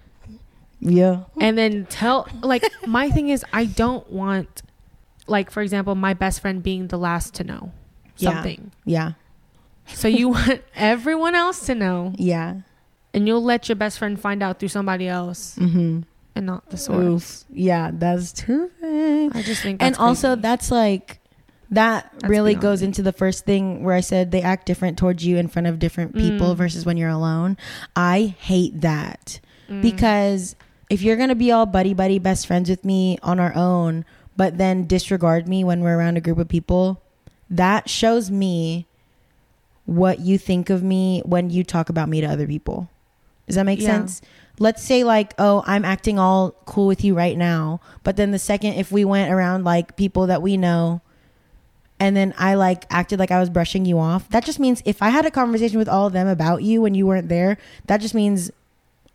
Yeah. and then tell like my thing is I don't want like for example my best friend being the last to know something. Yeah. So you want everyone else to know Yeah. and you'll let your best friend find out through somebody else Mm-hmm. and not the source. Oof. Yeah, that's too big. I just think And that's also, that's like that That's really goes me. into the first thing where I said they act different towards you in front of different people Mm. versus when you're alone. I hate that Mm. because if you're gonna be all buddy buddy best friends with me on our own, but then disregard me when we're around a group of people, that shows me what you think of me when you talk about me to other people. Does that make Yeah. sense? Let's say like, oh, I'm acting all cool with you right now, but then the second if we went around like people that we know and then I like acted like I was brushing you off, that just means if I had a conversation with all of them about you when you weren't there, that just means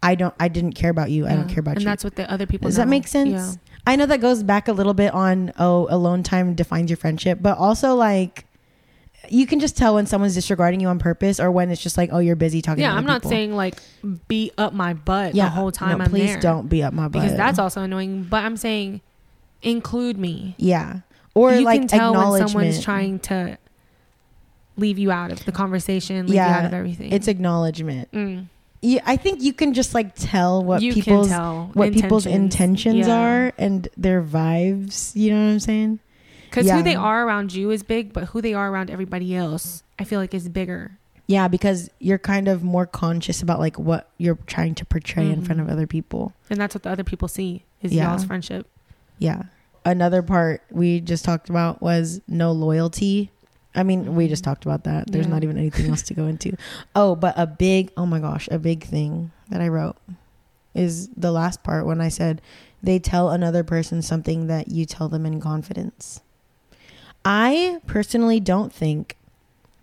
I don't I didn't care about you. I don't care about and you. And that's what the other people. Does that make sense? Yeah. I know that goes back a little bit on oh alone time defines your friendship, but also like you can just tell when someone's disregarding you on purpose or when it's just like oh you're busy talking. Yeah, I'm not people. saying like be up my butt yeah the whole time No, I'm please there. don't be up my butt because that's also annoying. But I'm saying include me. yeah. Or you like can tell when someone's trying to leave you out of the conversation, leave you Yeah, out of everything. It's acknowledgement. Mm. Yeah, I think you can just like tell what you people's tell what people's intentions Yeah. are and their vibes. You know what I'm saying? Because Yeah. who they are around you is big, but who they are around everybody else, I feel like is bigger. Yeah, because you're kind of more conscious about like what you're trying to portray in front Mhm. of other people. And that's what the other people see is Yeah. y'all's friendship. Yeah. Another part we just talked about was no loyalty. I mean, we just Mhm. talked about that. There's Yeah. not even anything else to go into. Oh, but a big, oh my gosh, a big thing that I wrote is the last part when I said they tell another person something that you tell them in confidence. I personally don't think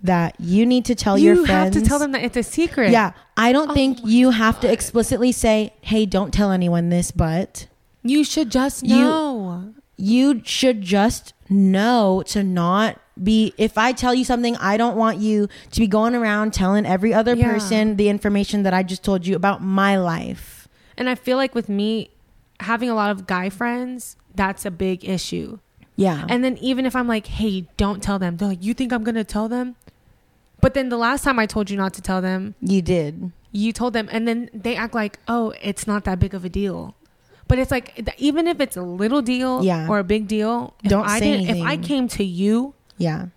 that you need to tell you your friends You have to tell them that it's a secret. Yeah, I don't Oh think you have to explicitly say, "Hey, don't tell anyone this," but You should just You- know. you should just know to not be if I tell you something, I don't want you to be going around telling every other Yeah. person the information that I just told you about my life. And I feel like with me having a lot of guy friends, that's a big issue. Yeah. And then even if I'm like, hey, don't tell them, they're like, you think I'm going to tell them? But then the last time I told you not to tell them, you did. you told them, and then they act like, oh, it's not that big of a deal. But it's like, even if it's a little deal Yeah. or a big deal, Don't I say didn't, If I came to you, Yeah.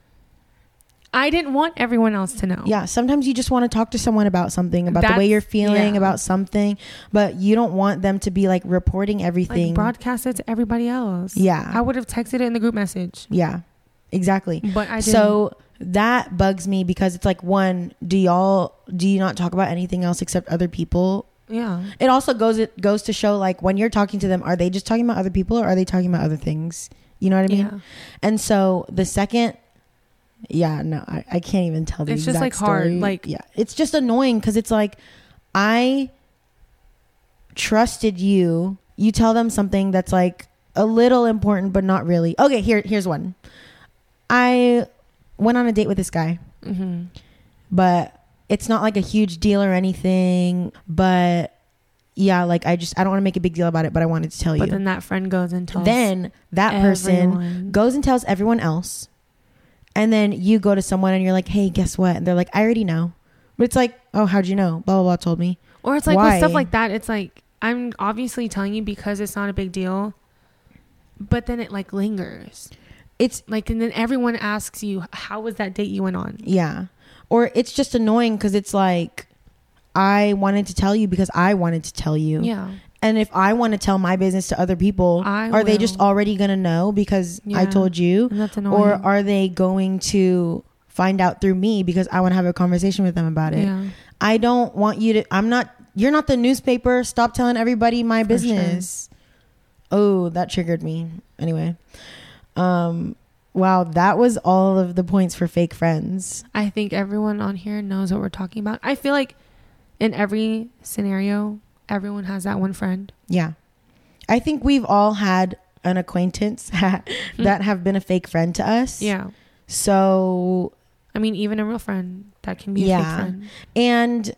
I didn't want everyone else to know. Yeah, sometimes you just want to talk to someone about something, about the way you're feeling, yeah. about something, but you don't want them to be like reporting everything. Like broadcast it to everybody else. Yeah. I would have texted it in the group message, yeah. Exactly. but I didn't. So that bugs me because it's like one, do y'all do you not talk about anything else except other people? Yeah. It also goes it goes to show like when you're talking to them, are they just talking about other people or are they talking about other things? You know what I mean? yeah. And so the second yeah, no, I, I can't even tell the It's just, like, hard, like- yeah, it's just annoying because it's like I trusted you. You tell them something that's like a little important, but not really. Okay, here here's one. I went on a date with this guy, hmm but it's not like a huge deal or anything. But yeah, like I just I don't want to make a big deal about it, but I wanted to tell But you. But then that friend goes and tells Then that person everyone. goes and tells everyone else. And then you go to someone and you're like, hey, guess what? And they're like, I already know. But it's like, oh, how'd you know? Blah, blah, blah told me. Or it's like Why? with stuff like that, it's like I'm obviously telling you because it's not a big deal. But then it like lingers. It's, Like and then everyone asks you, How was that date you went on? yeah. Or it's just annoying because it's like, I wanted to tell you because I wanted to tell you. Yeah. And if I want to tell my business to other people, I are they just already going to know because I told you? And that's annoying. Or are they going to find out through me because I want to have a conversation with them about it? yeah. I don't want you to. I'm not. You're not the newspaper. Stop telling everybody my For business. Oh, that triggered me. Anyway, um, wow, that was all of the points for fake friends. I think everyone on here knows what we're talking about. I feel like in every scenario, everyone has that one friend. Yeah, I think we've all had an acquaintance that have been a fake friend to us. Yeah. So, I mean, even a real friend that can be a Yeah. fake friend. and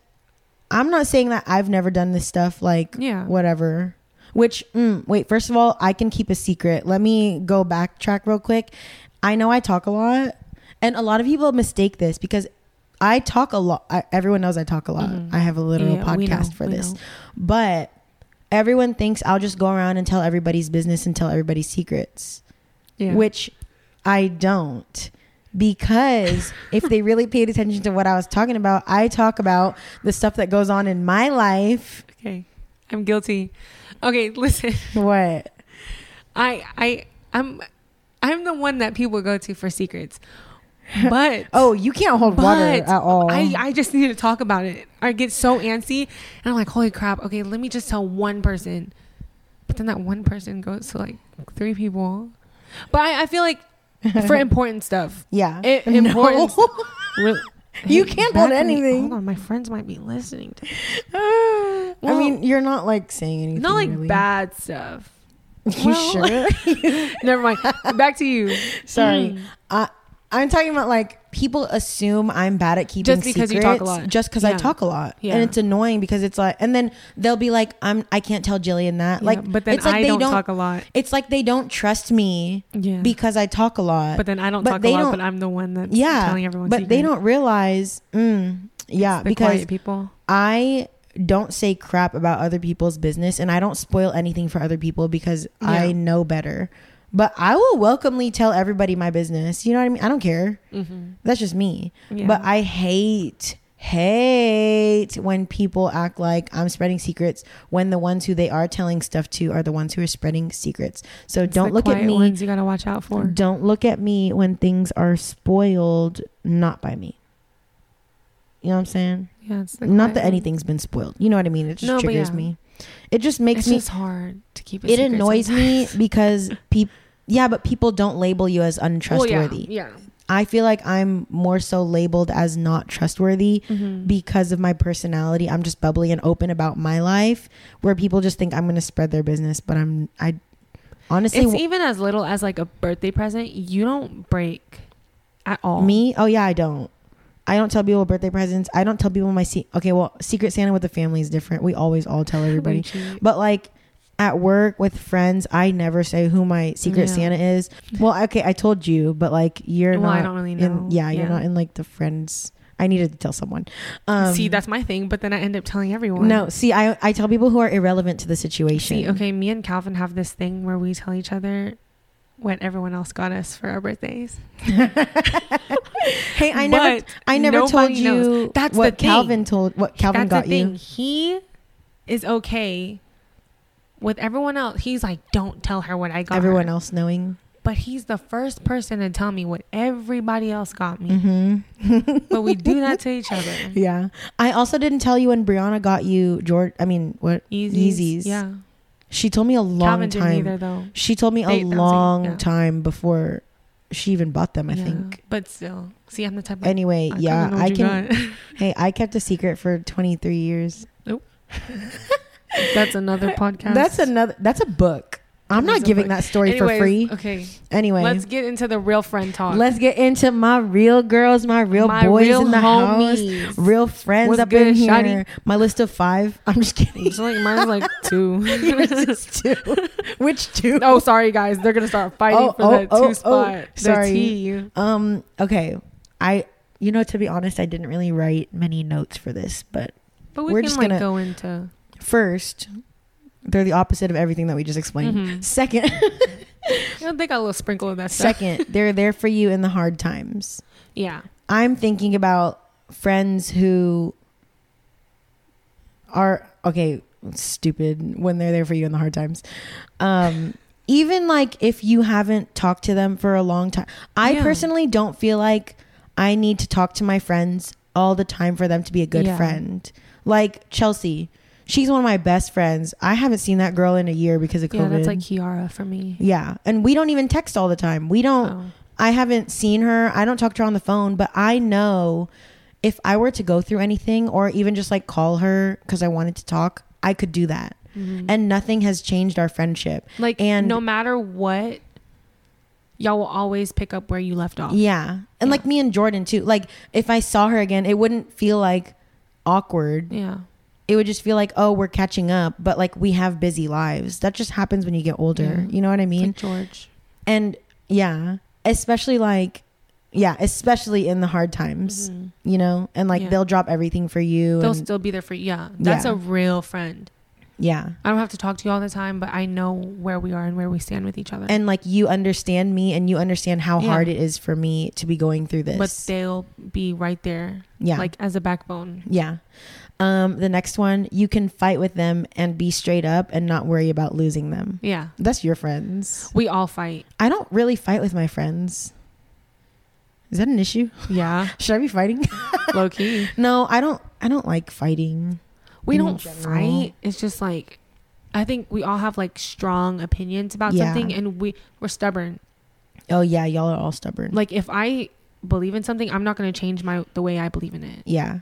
I'm not saying that I've never done this stuff. Like, Yeah. whatever. Which, mm, wait, first of all, I can keep a secret. Let me go backtrack real quick. I know I talk a lot, and a lot of people mistake this because I talk a lot. I, everyone knows I talk a lot. Mhm. I have a literal Yeah, we know, podcast for this. know. But everyone thinks I'll just go around and tell everybody's business and tell everybody's secrets, Yeah. which I don't. Because if they really paid attention to what I was talking about, I talk about the stuff that goes on in my life. okay. I'm guilty. Okay, listen. What? I I I'm I'm the one that people go to for secrets. But Oh, you can't hold water at all. I, I just need to talk about it. I get so antsy and I'm like, holy crap, okay, let me just tell one person. But then that one person goes to like three people. But I, I feel like for important stuff. yeah. It, important. Really- You Hey, can't hold anything. Hold on, my friends might be listening to I Well, mean, you're not like saying anything. not like really. bad stuff. You Well- sure? Never mind. Back to you. Sorry. Mm. I I'm talking about like people assume I'm bad at keeping Just because you talk a lot. Just because I talk a lot, Yeah. and it's annoying because it's like, and then they'll be like, "I'm I can't tell Jillian that." Yeah, like, but then it's like I they don't, don't. talk a lot. it's like they don't trust me Yeah. because I talk a lot. but then I don't but talk a they lot, don't- but I'm the one that's yeah, telling everyone. but they don't realize. Mm, yeah, the because people. I don't say crap about other people's business and I don't spoil anything for other people because I know better. But I will welcomely tell everybody my business. You know what I mean? I don't care. Mm-hmm. That's just me. Yeah. But I hate hate when people act like I'm spreading secrets when the ones who they are telling stuff to are the ones who are spreading secrets. So It's don't look at me. Ones you gotta watch out for. Don't look at me when things are spoiled not by me. You know what I'm saying? Yeah, it's not that anything's been spoiled. You know what I mean? It just No, triggers yeah. me. It just makes It's me just hard to keep. It annoys me because people yeah, but people don't label you as Well, untrustworthy. yeah. I feel like I'm more so labeled as not trustworthy yeah. Mhm. because of my personality. I'm just bubbly and open about my life where people just think I'm going to spread their business, but I'm I honestly it's even as little as like a birthday present. You don't break at all. me, oh yeah, I don't. I don't tell people birthday presents. I don't tell people my se- Okay, well, Secret Santa with the family is different. We always all tell everybody. But like at work with friends, I never say who my Secret Yeah. Santa is. Well, okay, I told you, but like you're well, not I don't really know. in yeah, you're not in like the friends. I needed to tell someone. Um See, that's my thing. But then I end up telling everyone. No, see, I I tell people who are irrelevant to the situation. See, okay, me and Calvin have this thing where we tell each other what everyone else got us for our birthdays. hey, I never, But I never told you knows. That's what the thing. Calvin told, what Calvin That's got the thing. you. He is okay with everyone else. He's like, don't tell her what I got. Everyone her. else knowing. But he's the first person to tell me what everybody else got me. Mm-hmm. But we do that to each other. Yeah. I also didn't tell you when Brianna got you George. I mean, what? Yeezys. Yeezys. Yeah. She told me a long Calvin time. either though. She told me a They- it, long yeah. time before she even bought them. I Yeah. think. But still, see, I'm the type. Of, Anyway, I yeah, I can. Hey, I kept a secret for 23 years. That's another podcast. That's another. That's a book. I'm not giving book. that story Anyways, for free. Okay, Anyway, let's get into the real friend talk. Let's get into my real girls, my real My boys real in the house, homies. real friends What's up in here. shawty? My list of five. I'm just kidding. It's like mine's like two. Two. Which two? oh, sorry guys, they're gonna start fighting Oh, for oh, that oh, two oh, spot. Sorry. Um. Okay. I. You know, to be honest, I didn't really write many notes for this, but But we We're can just like gonna- go into. first, they're the opposite of everything that we just explained. Mhm. Second, Yeah, they got a little sprinkle of that stuff. second, they're there for you in the hard times. Yeah. I'm thinking about friends who are okay, stupid when they're there for you in the hard times. Um even like if you haven't talked to them for a long time. I Yeah. personally don't feel like I need to talk to my friends all the time for them to be a good Yeah. friend. Like Chelsea, she's one of my best friends. I haven't seen that girl in a year because of COVID. Yeah, that's like Kiara for me. yeah, and we don't even text all the time. We don't Oh. I haven't seen her. I don't talk to her on the phone, but I know if I were to go through anything or even just like call her because I wanted to talk, I could do that. Mhm. And nothing has changed our friendship. like, and- no matter what, y'all will always pick up where you left off. Yeah. And Yeah. like me and Jordan too. Like if I saw her again, it wouldn't feel like awkward. Yeah. It would just feel like, oh, we're catching up, but like we have busy lives. That just happens when you get older. Yeah. You know what I mean? like George. and yeah, especially like, yeah, especially in the hard times, Mhm. you know, and like Yeah. they'll drop everything for you. They'll and- still be there for you. Yeah. That's Yeah. a real friend. Yeah. I don't have to talk to you all the time, but I know where we are and where we stand with each other. And like you understand me and you understand how Yeah. hard it is for me to be going through this. but they'll be right there, yeah. like as a backbone. yeah. Um, the next one, you can fight with them and be straight up and not worry about losing them. Yeah. That's your friends. We all fight. I don't really fight with my friends. Is that an issue? Yeah. Should I be fighting? Low key. no, I don't I don't like fighting. We don't general. fight. It's just like I think we all have like strong opinions about Yeah. something and we we're stubborn. Oh yeah, y'all are all stubborn. Like if I believe in something, I'm not going to change my the way I believe in it. Yeah.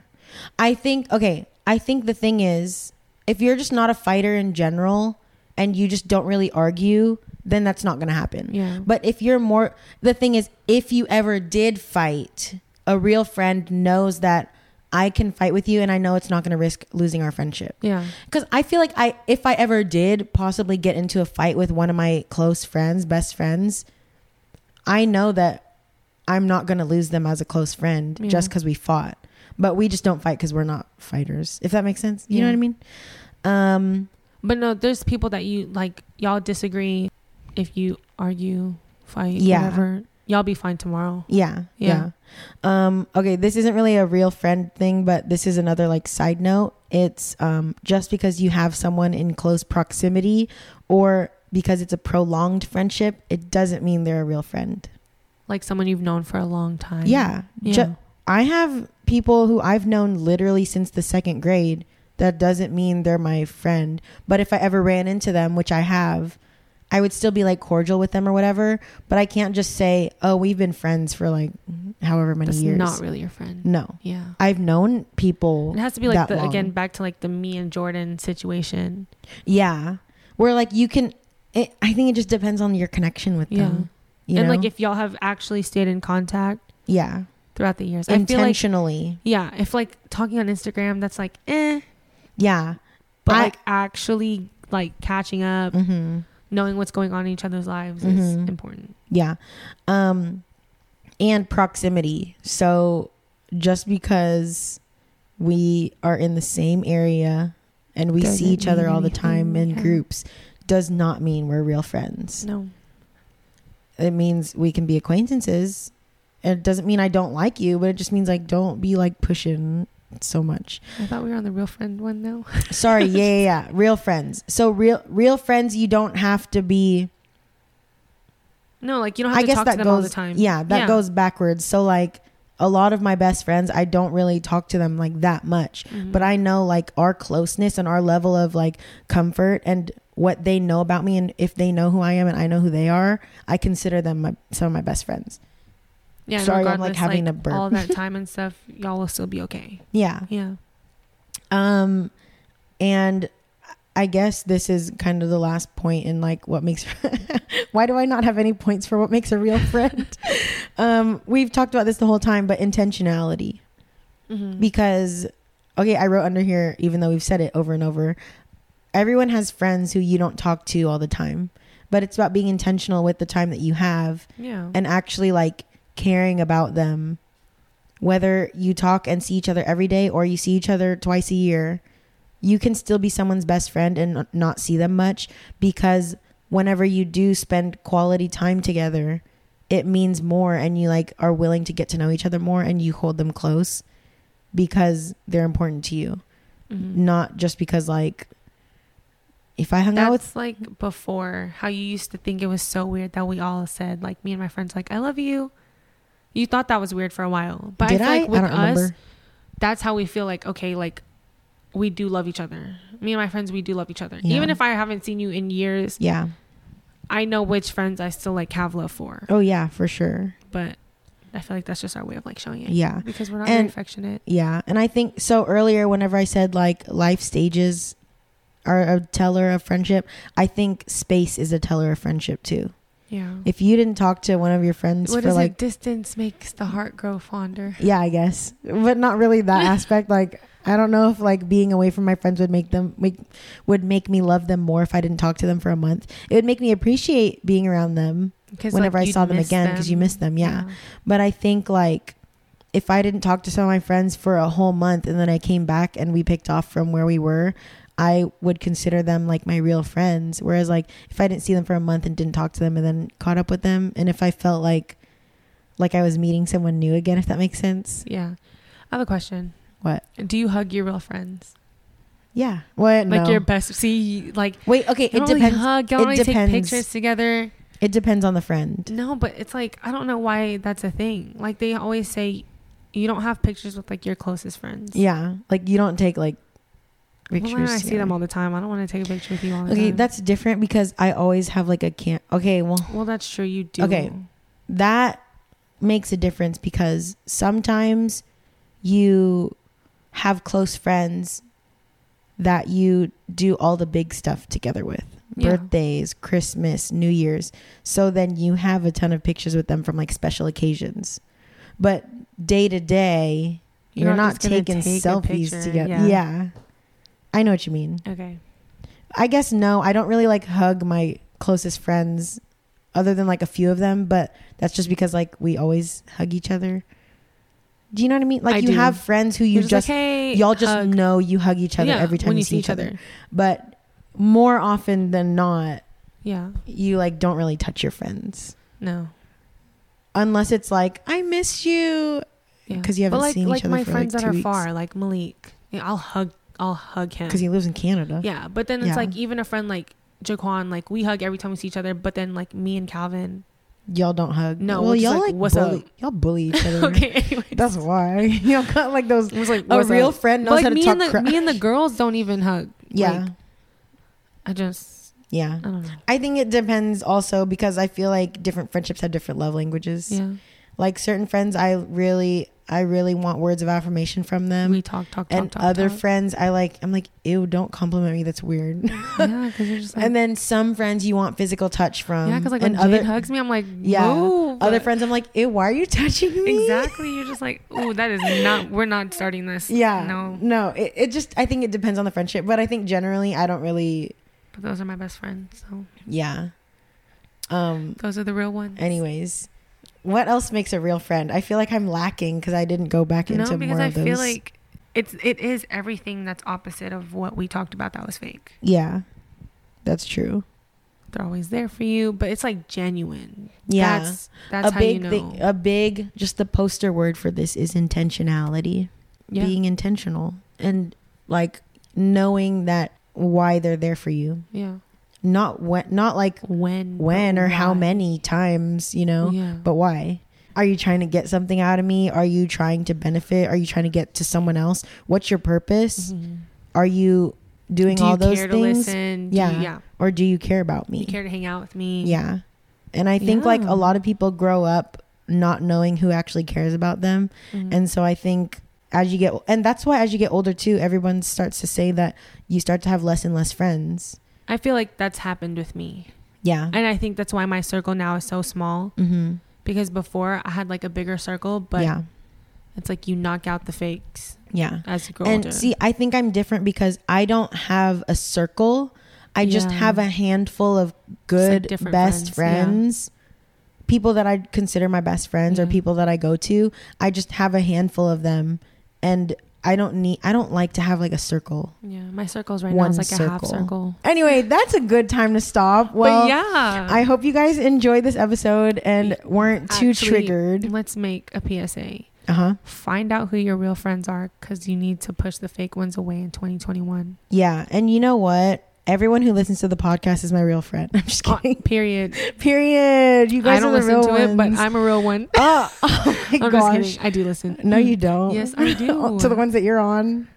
I think okay, I think the thing is if you're just not a fighter in general and you just don't really argue, then that's not going to happen. Yeah. But if you're more, the thing is, if you ever did fight, a real friend knows that I can fight with you and I know it's not going to risk losing our friendship. Yeah. Because I feel like I, if I ever did possibly get into a fight with one of my close friends, best friends, I know that I'm not going to lose them as a close friend Yeah. just because we fought. But we just don't fight because we're not fighters. If that makes sense, you know what I mean? Um, But no, there's people that you like. Y'all disagree. If you argue, fight, Yeah. whatever, y'all be fine tomorrow. Yeah, yeah. Yeah. Um, okay, this isn't really a real friend thing, but this is another like side note. It's um, just because you have someone in close proximity or because it's a prolonged friendship, it doesn't mean they're a real friend. Like someone you've known for a long time. Yeah. Yeah. Ju- I have people who I've known literally since the second grade. That doesn't mean they're my friend. But if I ever ran into them, which I have, I would still be like cordial with them or whatever. But I can't just say, oh, we've been friends for like however many That's years. not really your friend. No. Yeah. I've known people. It has to be like the again back to like the me and Jordan situation. Yeah. Where like you can, it, I think it just depends on your connection with Yeah. them. You and know? like if y'all have actually stayed in contact yeah. throughout the years. I feel like Intentionally. yeah, if like talking on Instagram that's like eh, yeah. but I- like actually like catching up, hmm knowing what's going on in each other's lives is Mhm. important. Yeah. Um and proximity. So just because we are in the same area and we see Doesn't each other all the time in yeah. groups does not mean we're real friends. No. It means we can be acquaintances. It doesn't mean I don't like you, but it just means like don't be like pushing so much. I thought we were on the real friend one now. Sorry, yeah, yeah, yeah. Real friends. So real real friends you don't have to be No, like you don't have I to guess talk that to them goes all the time. Yeah, that Yeah. goes backwards. So like a lot of my best friends, I don't really talk to them like that much. Mhm. But I know like our closeness and our level of like comfort and what they know about me and if they know who I am and I know who they are, I consider them my, some of my best friends. Yeah, sorry, I'm, like, having a burp. all that time and stuff, y'all will still be okay. Yeah. Yeah. Um and I guess this is kind of the last point in like what makes why do I not have any points for what makes a real friend? um we've talked about this the whole time but intentionality Mm-hmm. because okay, I wrote under here even though we've said it over and over. Everyone has friends who you don't talk to all the time, but it's about being intentional with the time that you have yeah. and actually like caring about them whether you talk and see each other every day or you see each other twice a year you can still be someone's best friend and not see them much because whenever you do spend quality time together it means more and you like are willing to get to know each other more and you hold them close because they're important to you Mhm. not just because like if i hung out with That's like before how you used to think it was so weird that we all said like me and my friends like I love you. You thought that was weird for a while, but did I i feel i, like with don't us, remember that's how we feel like okay, like we do love each other. Me and my friends, we do love each other. Yeah. Even if I haven't seen you in years, yeah I know which friends I still like have love for. oh yeah for sure But I feel like that's just our way of like showing it. yeah Because we're not And- very affectionate. Yeah, and I think so. Earlier, whenever I said like life stages are a teller of friendship, I think space is a teller of friendship too. Yeah. If you didn't talk to one of your friends What for is like, it? Distance makes the heart grow fonder. yeah, I guess, but not really that aspect. Like, I don't know if like being away from my friends would make them make would make me love them more if I didn't talk to them for a month. It would make me appreciate being around them Because whenever I saw them again because you miss them. Yeah. But I think like if I didn't talk to some of my friends for a whole month and then I came back and we picked off from where we were, I would consider them like my real friends. Whereas like if I didn't see them for a month and didn't talk to them and then caught up with them and if I felt like like I was meeting someone new again, if that makes sense. Yeah. I have a question. What? Do you hug your real friends? Yeah. What? Like no. your best see like Wait, okay, it don't really hug, don't it really depends. take pictures together. It depends on the friend. No, but it's like I don't know why that's a thing. Like they always say you don't have pictures with like your closest friends. Yeah. Like you don't take like pictures. then I see together. them all the time. I don't want to take a picture with you all the Okay, time. that's different because I always have like a can't. Okay, well, well, that's true. You do. Okay. that makes a difference because sometimes you have close friends that you do all the big stuff together with. Yeah. Birthdays, Christmas, New Year's. So then you have a ton of pictures with them from like special occasions. But day to day, You're you're, not not, taking selfies together. yeah. Yeah. I know what you mean. Okay. I guess no, I don't really like hug my closest friends other than like a few of them, but that's just because like we always hug each other. Do you know what I mean? Like I you do. have friends who you just, just, like, hey, y'all just hug. know you hug each other Yeah, every time when you see each other. But more often than not, Yeah. you like don't really touch your friends No. unless it's like I miss you Yeah. 'Cause you haven't but like, seen each like other my for, friends like, that are weeks. far, like Malik. I'll hug. I'll hug him. because he lives in Canada. Yeah, but then it's Yeah. like even a friend like Jaquan, like we hug every time we see each other. But then like me and Calvin, Y'all don't hug. No, well, y'all like, like, "What's bully. up?" Y'all bully each other. okay, anyways. That's why y'all got like those. It was like A real up? friend But, knows like how to me talk and the crap. me and the girls don't even hug. Yeah, Like, I just yeah. I don't know. I think it depends also because I feel like different friendships have different love languages. Yeah, Like certain friends, I really, I really want words of affirmation from them. we talk, talk, talk, and talk. other talk. friends, I like. I'm like, ew, don't compliment me. That's weird. yeah, because you're just like and then some friends you want physical touch from. yeah, because like and when other hugs me, I'm like Yeah. other friends, I'm like, ew, why are you touching me? Exactly, you're just like, oh, that is not. We're not starting this. Yeah. no. No. It, it just. I think it depends on the friendship, but I think generally, I don't really. But those are my best friends. So Yeah. Um. those are the real ones. Anyways, what else makes a real friend? I feel like I'm lacking because I didn't go back into no, because more I of those. I feel like it's it is everything that's opposite of what we talked about that was fake. yeah, that's true. They're always there for you, but it's like genuine. Yeah, that's that's a how big you know. thing, a big just the poster word for this is intentionality. yeah, Being intentional and like knowing that why they're there for you, yeah. Not when, not like When, when or how many times, you know, Yeah, but why. Are you trying to get something out of me? Are you trying to benefit? Are you trying to get to someone else? What's your purpose? Mhm. Are you doing Do all you those care things? to listen? Do Yeah. you, yeah. or do you care about me? You care to hang out with me? Yeah. And I think like a lot of people grow up not knowing who actually cares about them. Mhm. And so I think as you get and that's why as you get older too, everyone starts to say that you start to have less and less friends. I feel like that's happened with me, Yeah. and I think that's why my circle now is so small. Mhm. Because before I had like a bigger circle, but yeah. it's like you knock out the fakes Yeah. as you grow And older. see, I think I'm different because I don't have a circle. I just have a handful of good different best friends, friends. People that I consider my best friends or people that I go to. I just have a handful of them and I don't need I don't like to have like a circle. yeah, my circles right One now is like a half circle. circle. Anyway, that's a good time to stop. Well, but yeah, I hope you guys enjoyed this episode and weren't too Actually, triggered. Let's make a PSA. Uh-huh. Find out who your real friends are because you need to push the fake ones away in 2021. Yeah, and you know what? Everyone who listens to the podcast is my real friend. I'm just Uh, kidding. period. Period. You guys I don't are the listen real to it, but. I'm a real one. Oh, oh my I'm gosh. I do listen. No, you don't. Yes, I do. to the ones that you're on.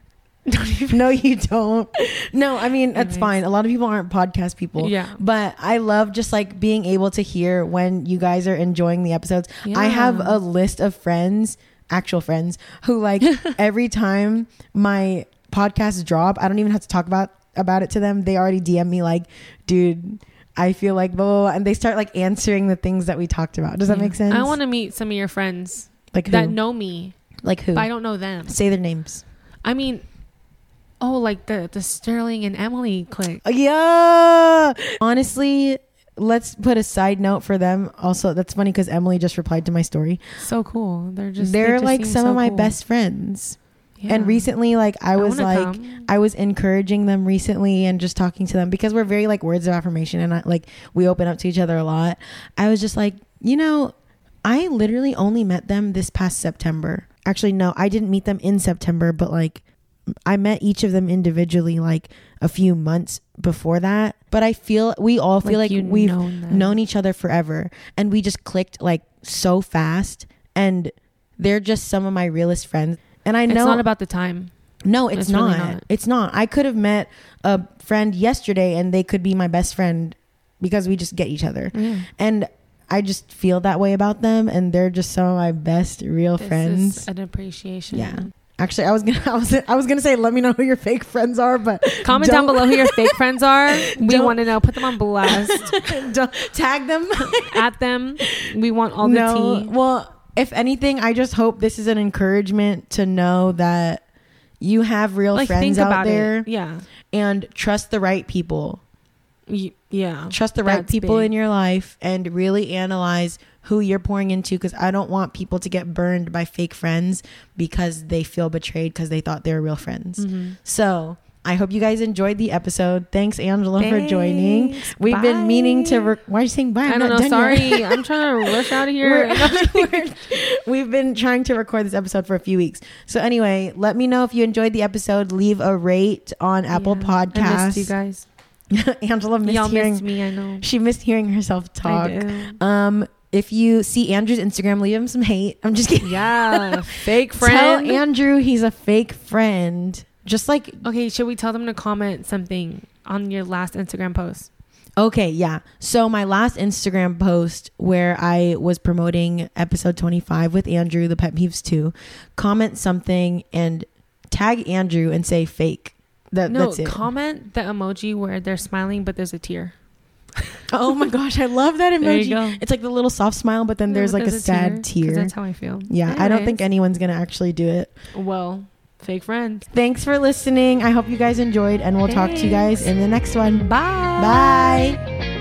no, you don't. No, I mean, that's fine. A lot of people aren't podcast people. Yeah. But I love just like being able to hear when you guys are enjoying the episodes. I have a list of friends, actual friends, who like every time my podcasts drop, I don't even have to talk about about it to them. They already DM me like, dude, I feel like blah, blah, blah. and they start like answering the things that we talked about. Does that Yeah. make sense? I want to meet some of your friends like who? that know me, like who? I don't know them. Say their names. I mean, oh, like the the Sterling and Emily clique. Uh, yeah. Honestly, let's put a side note for them. Also, that's funny because Emily just replied to my story. So cool. They're just They're they just like some so of my cool. best friends. Yeah. And recently, like I was wanna like, come. I was encouraging them recently and just talking to them because we're very like words of affirmation and I, like we open up to each other a lot. I was just like, you know, I literally only met them this past September. Actually, no, I didn't meet them in September, but like I met each of them individually like a few months before that. But I feel we all feel like, you we've known known each other forever and we just clicked like so fast and they're just some of my realest friends. And I know It's not about the time. no, it's, It's really not. not. It's not. I could have met a friend yesterday and they could be my best friend because we just get each other. Yeah. And I just feel that way about them and they're just some of my best real This friends. is an appreciation. Yeah. Actually, I was gonna, I was, I was gonna say, let me know who your fake friends are, but Comment down below who your fake friends are. We want to know. Put them on blast. tag them. At them. We want all the no, tea. well, if anything, I just hope this is an encouragement to know that you have real Like friends out there it. Yeah. and trust the right people. Y- Yeah. Trust the right people big. in your life and really analyze who you're pouring into because I don't want people to get burned by fake friends because they feel betrayed because they thought they were real friends. Mhm. So I hope you guys enjoyed the episode. Thanks, Angela, for joining. We've been meaning to. Re- Why are you saying bye? I'm I don't know. not done Sorry. yet. I'm trying to rush out of here. We're- We've been trying to record this episode for a few weeks. So anyway, let me know if you enjoyed the episode. Leave a rate on Apple Yeah. I Podcasts. missed you guys. Angela missed Y'all hearing. missed me. I know. She missed hearing herself talk. Um, if you see Andrew's Instagram, leave him some hate. I'm just kidding. Yeah. Fake friend. Tell. Andrew he's a fake friend. Just like okay. Should we tell them to comment something on your last Instagram post? okay, yeah. So my last Instagram post where I was promoting episode 25 with Andrew, the Pet Peeves 2, comment something and tag Andrew and say fake. That, No, that's it. comment the emoji where they're smiling but there's a tear. oh my gosh, I love that emoji. There you go. It's like the little soft smile, but then there's No, like a sad tear. That's how I feel. Yeah, I don't think anyone's gonna actually do it. Well, fake friends. Thanks for listening. I hope you guys enjoyed, and we'll talk to you guys in the next one. Bye. Bye.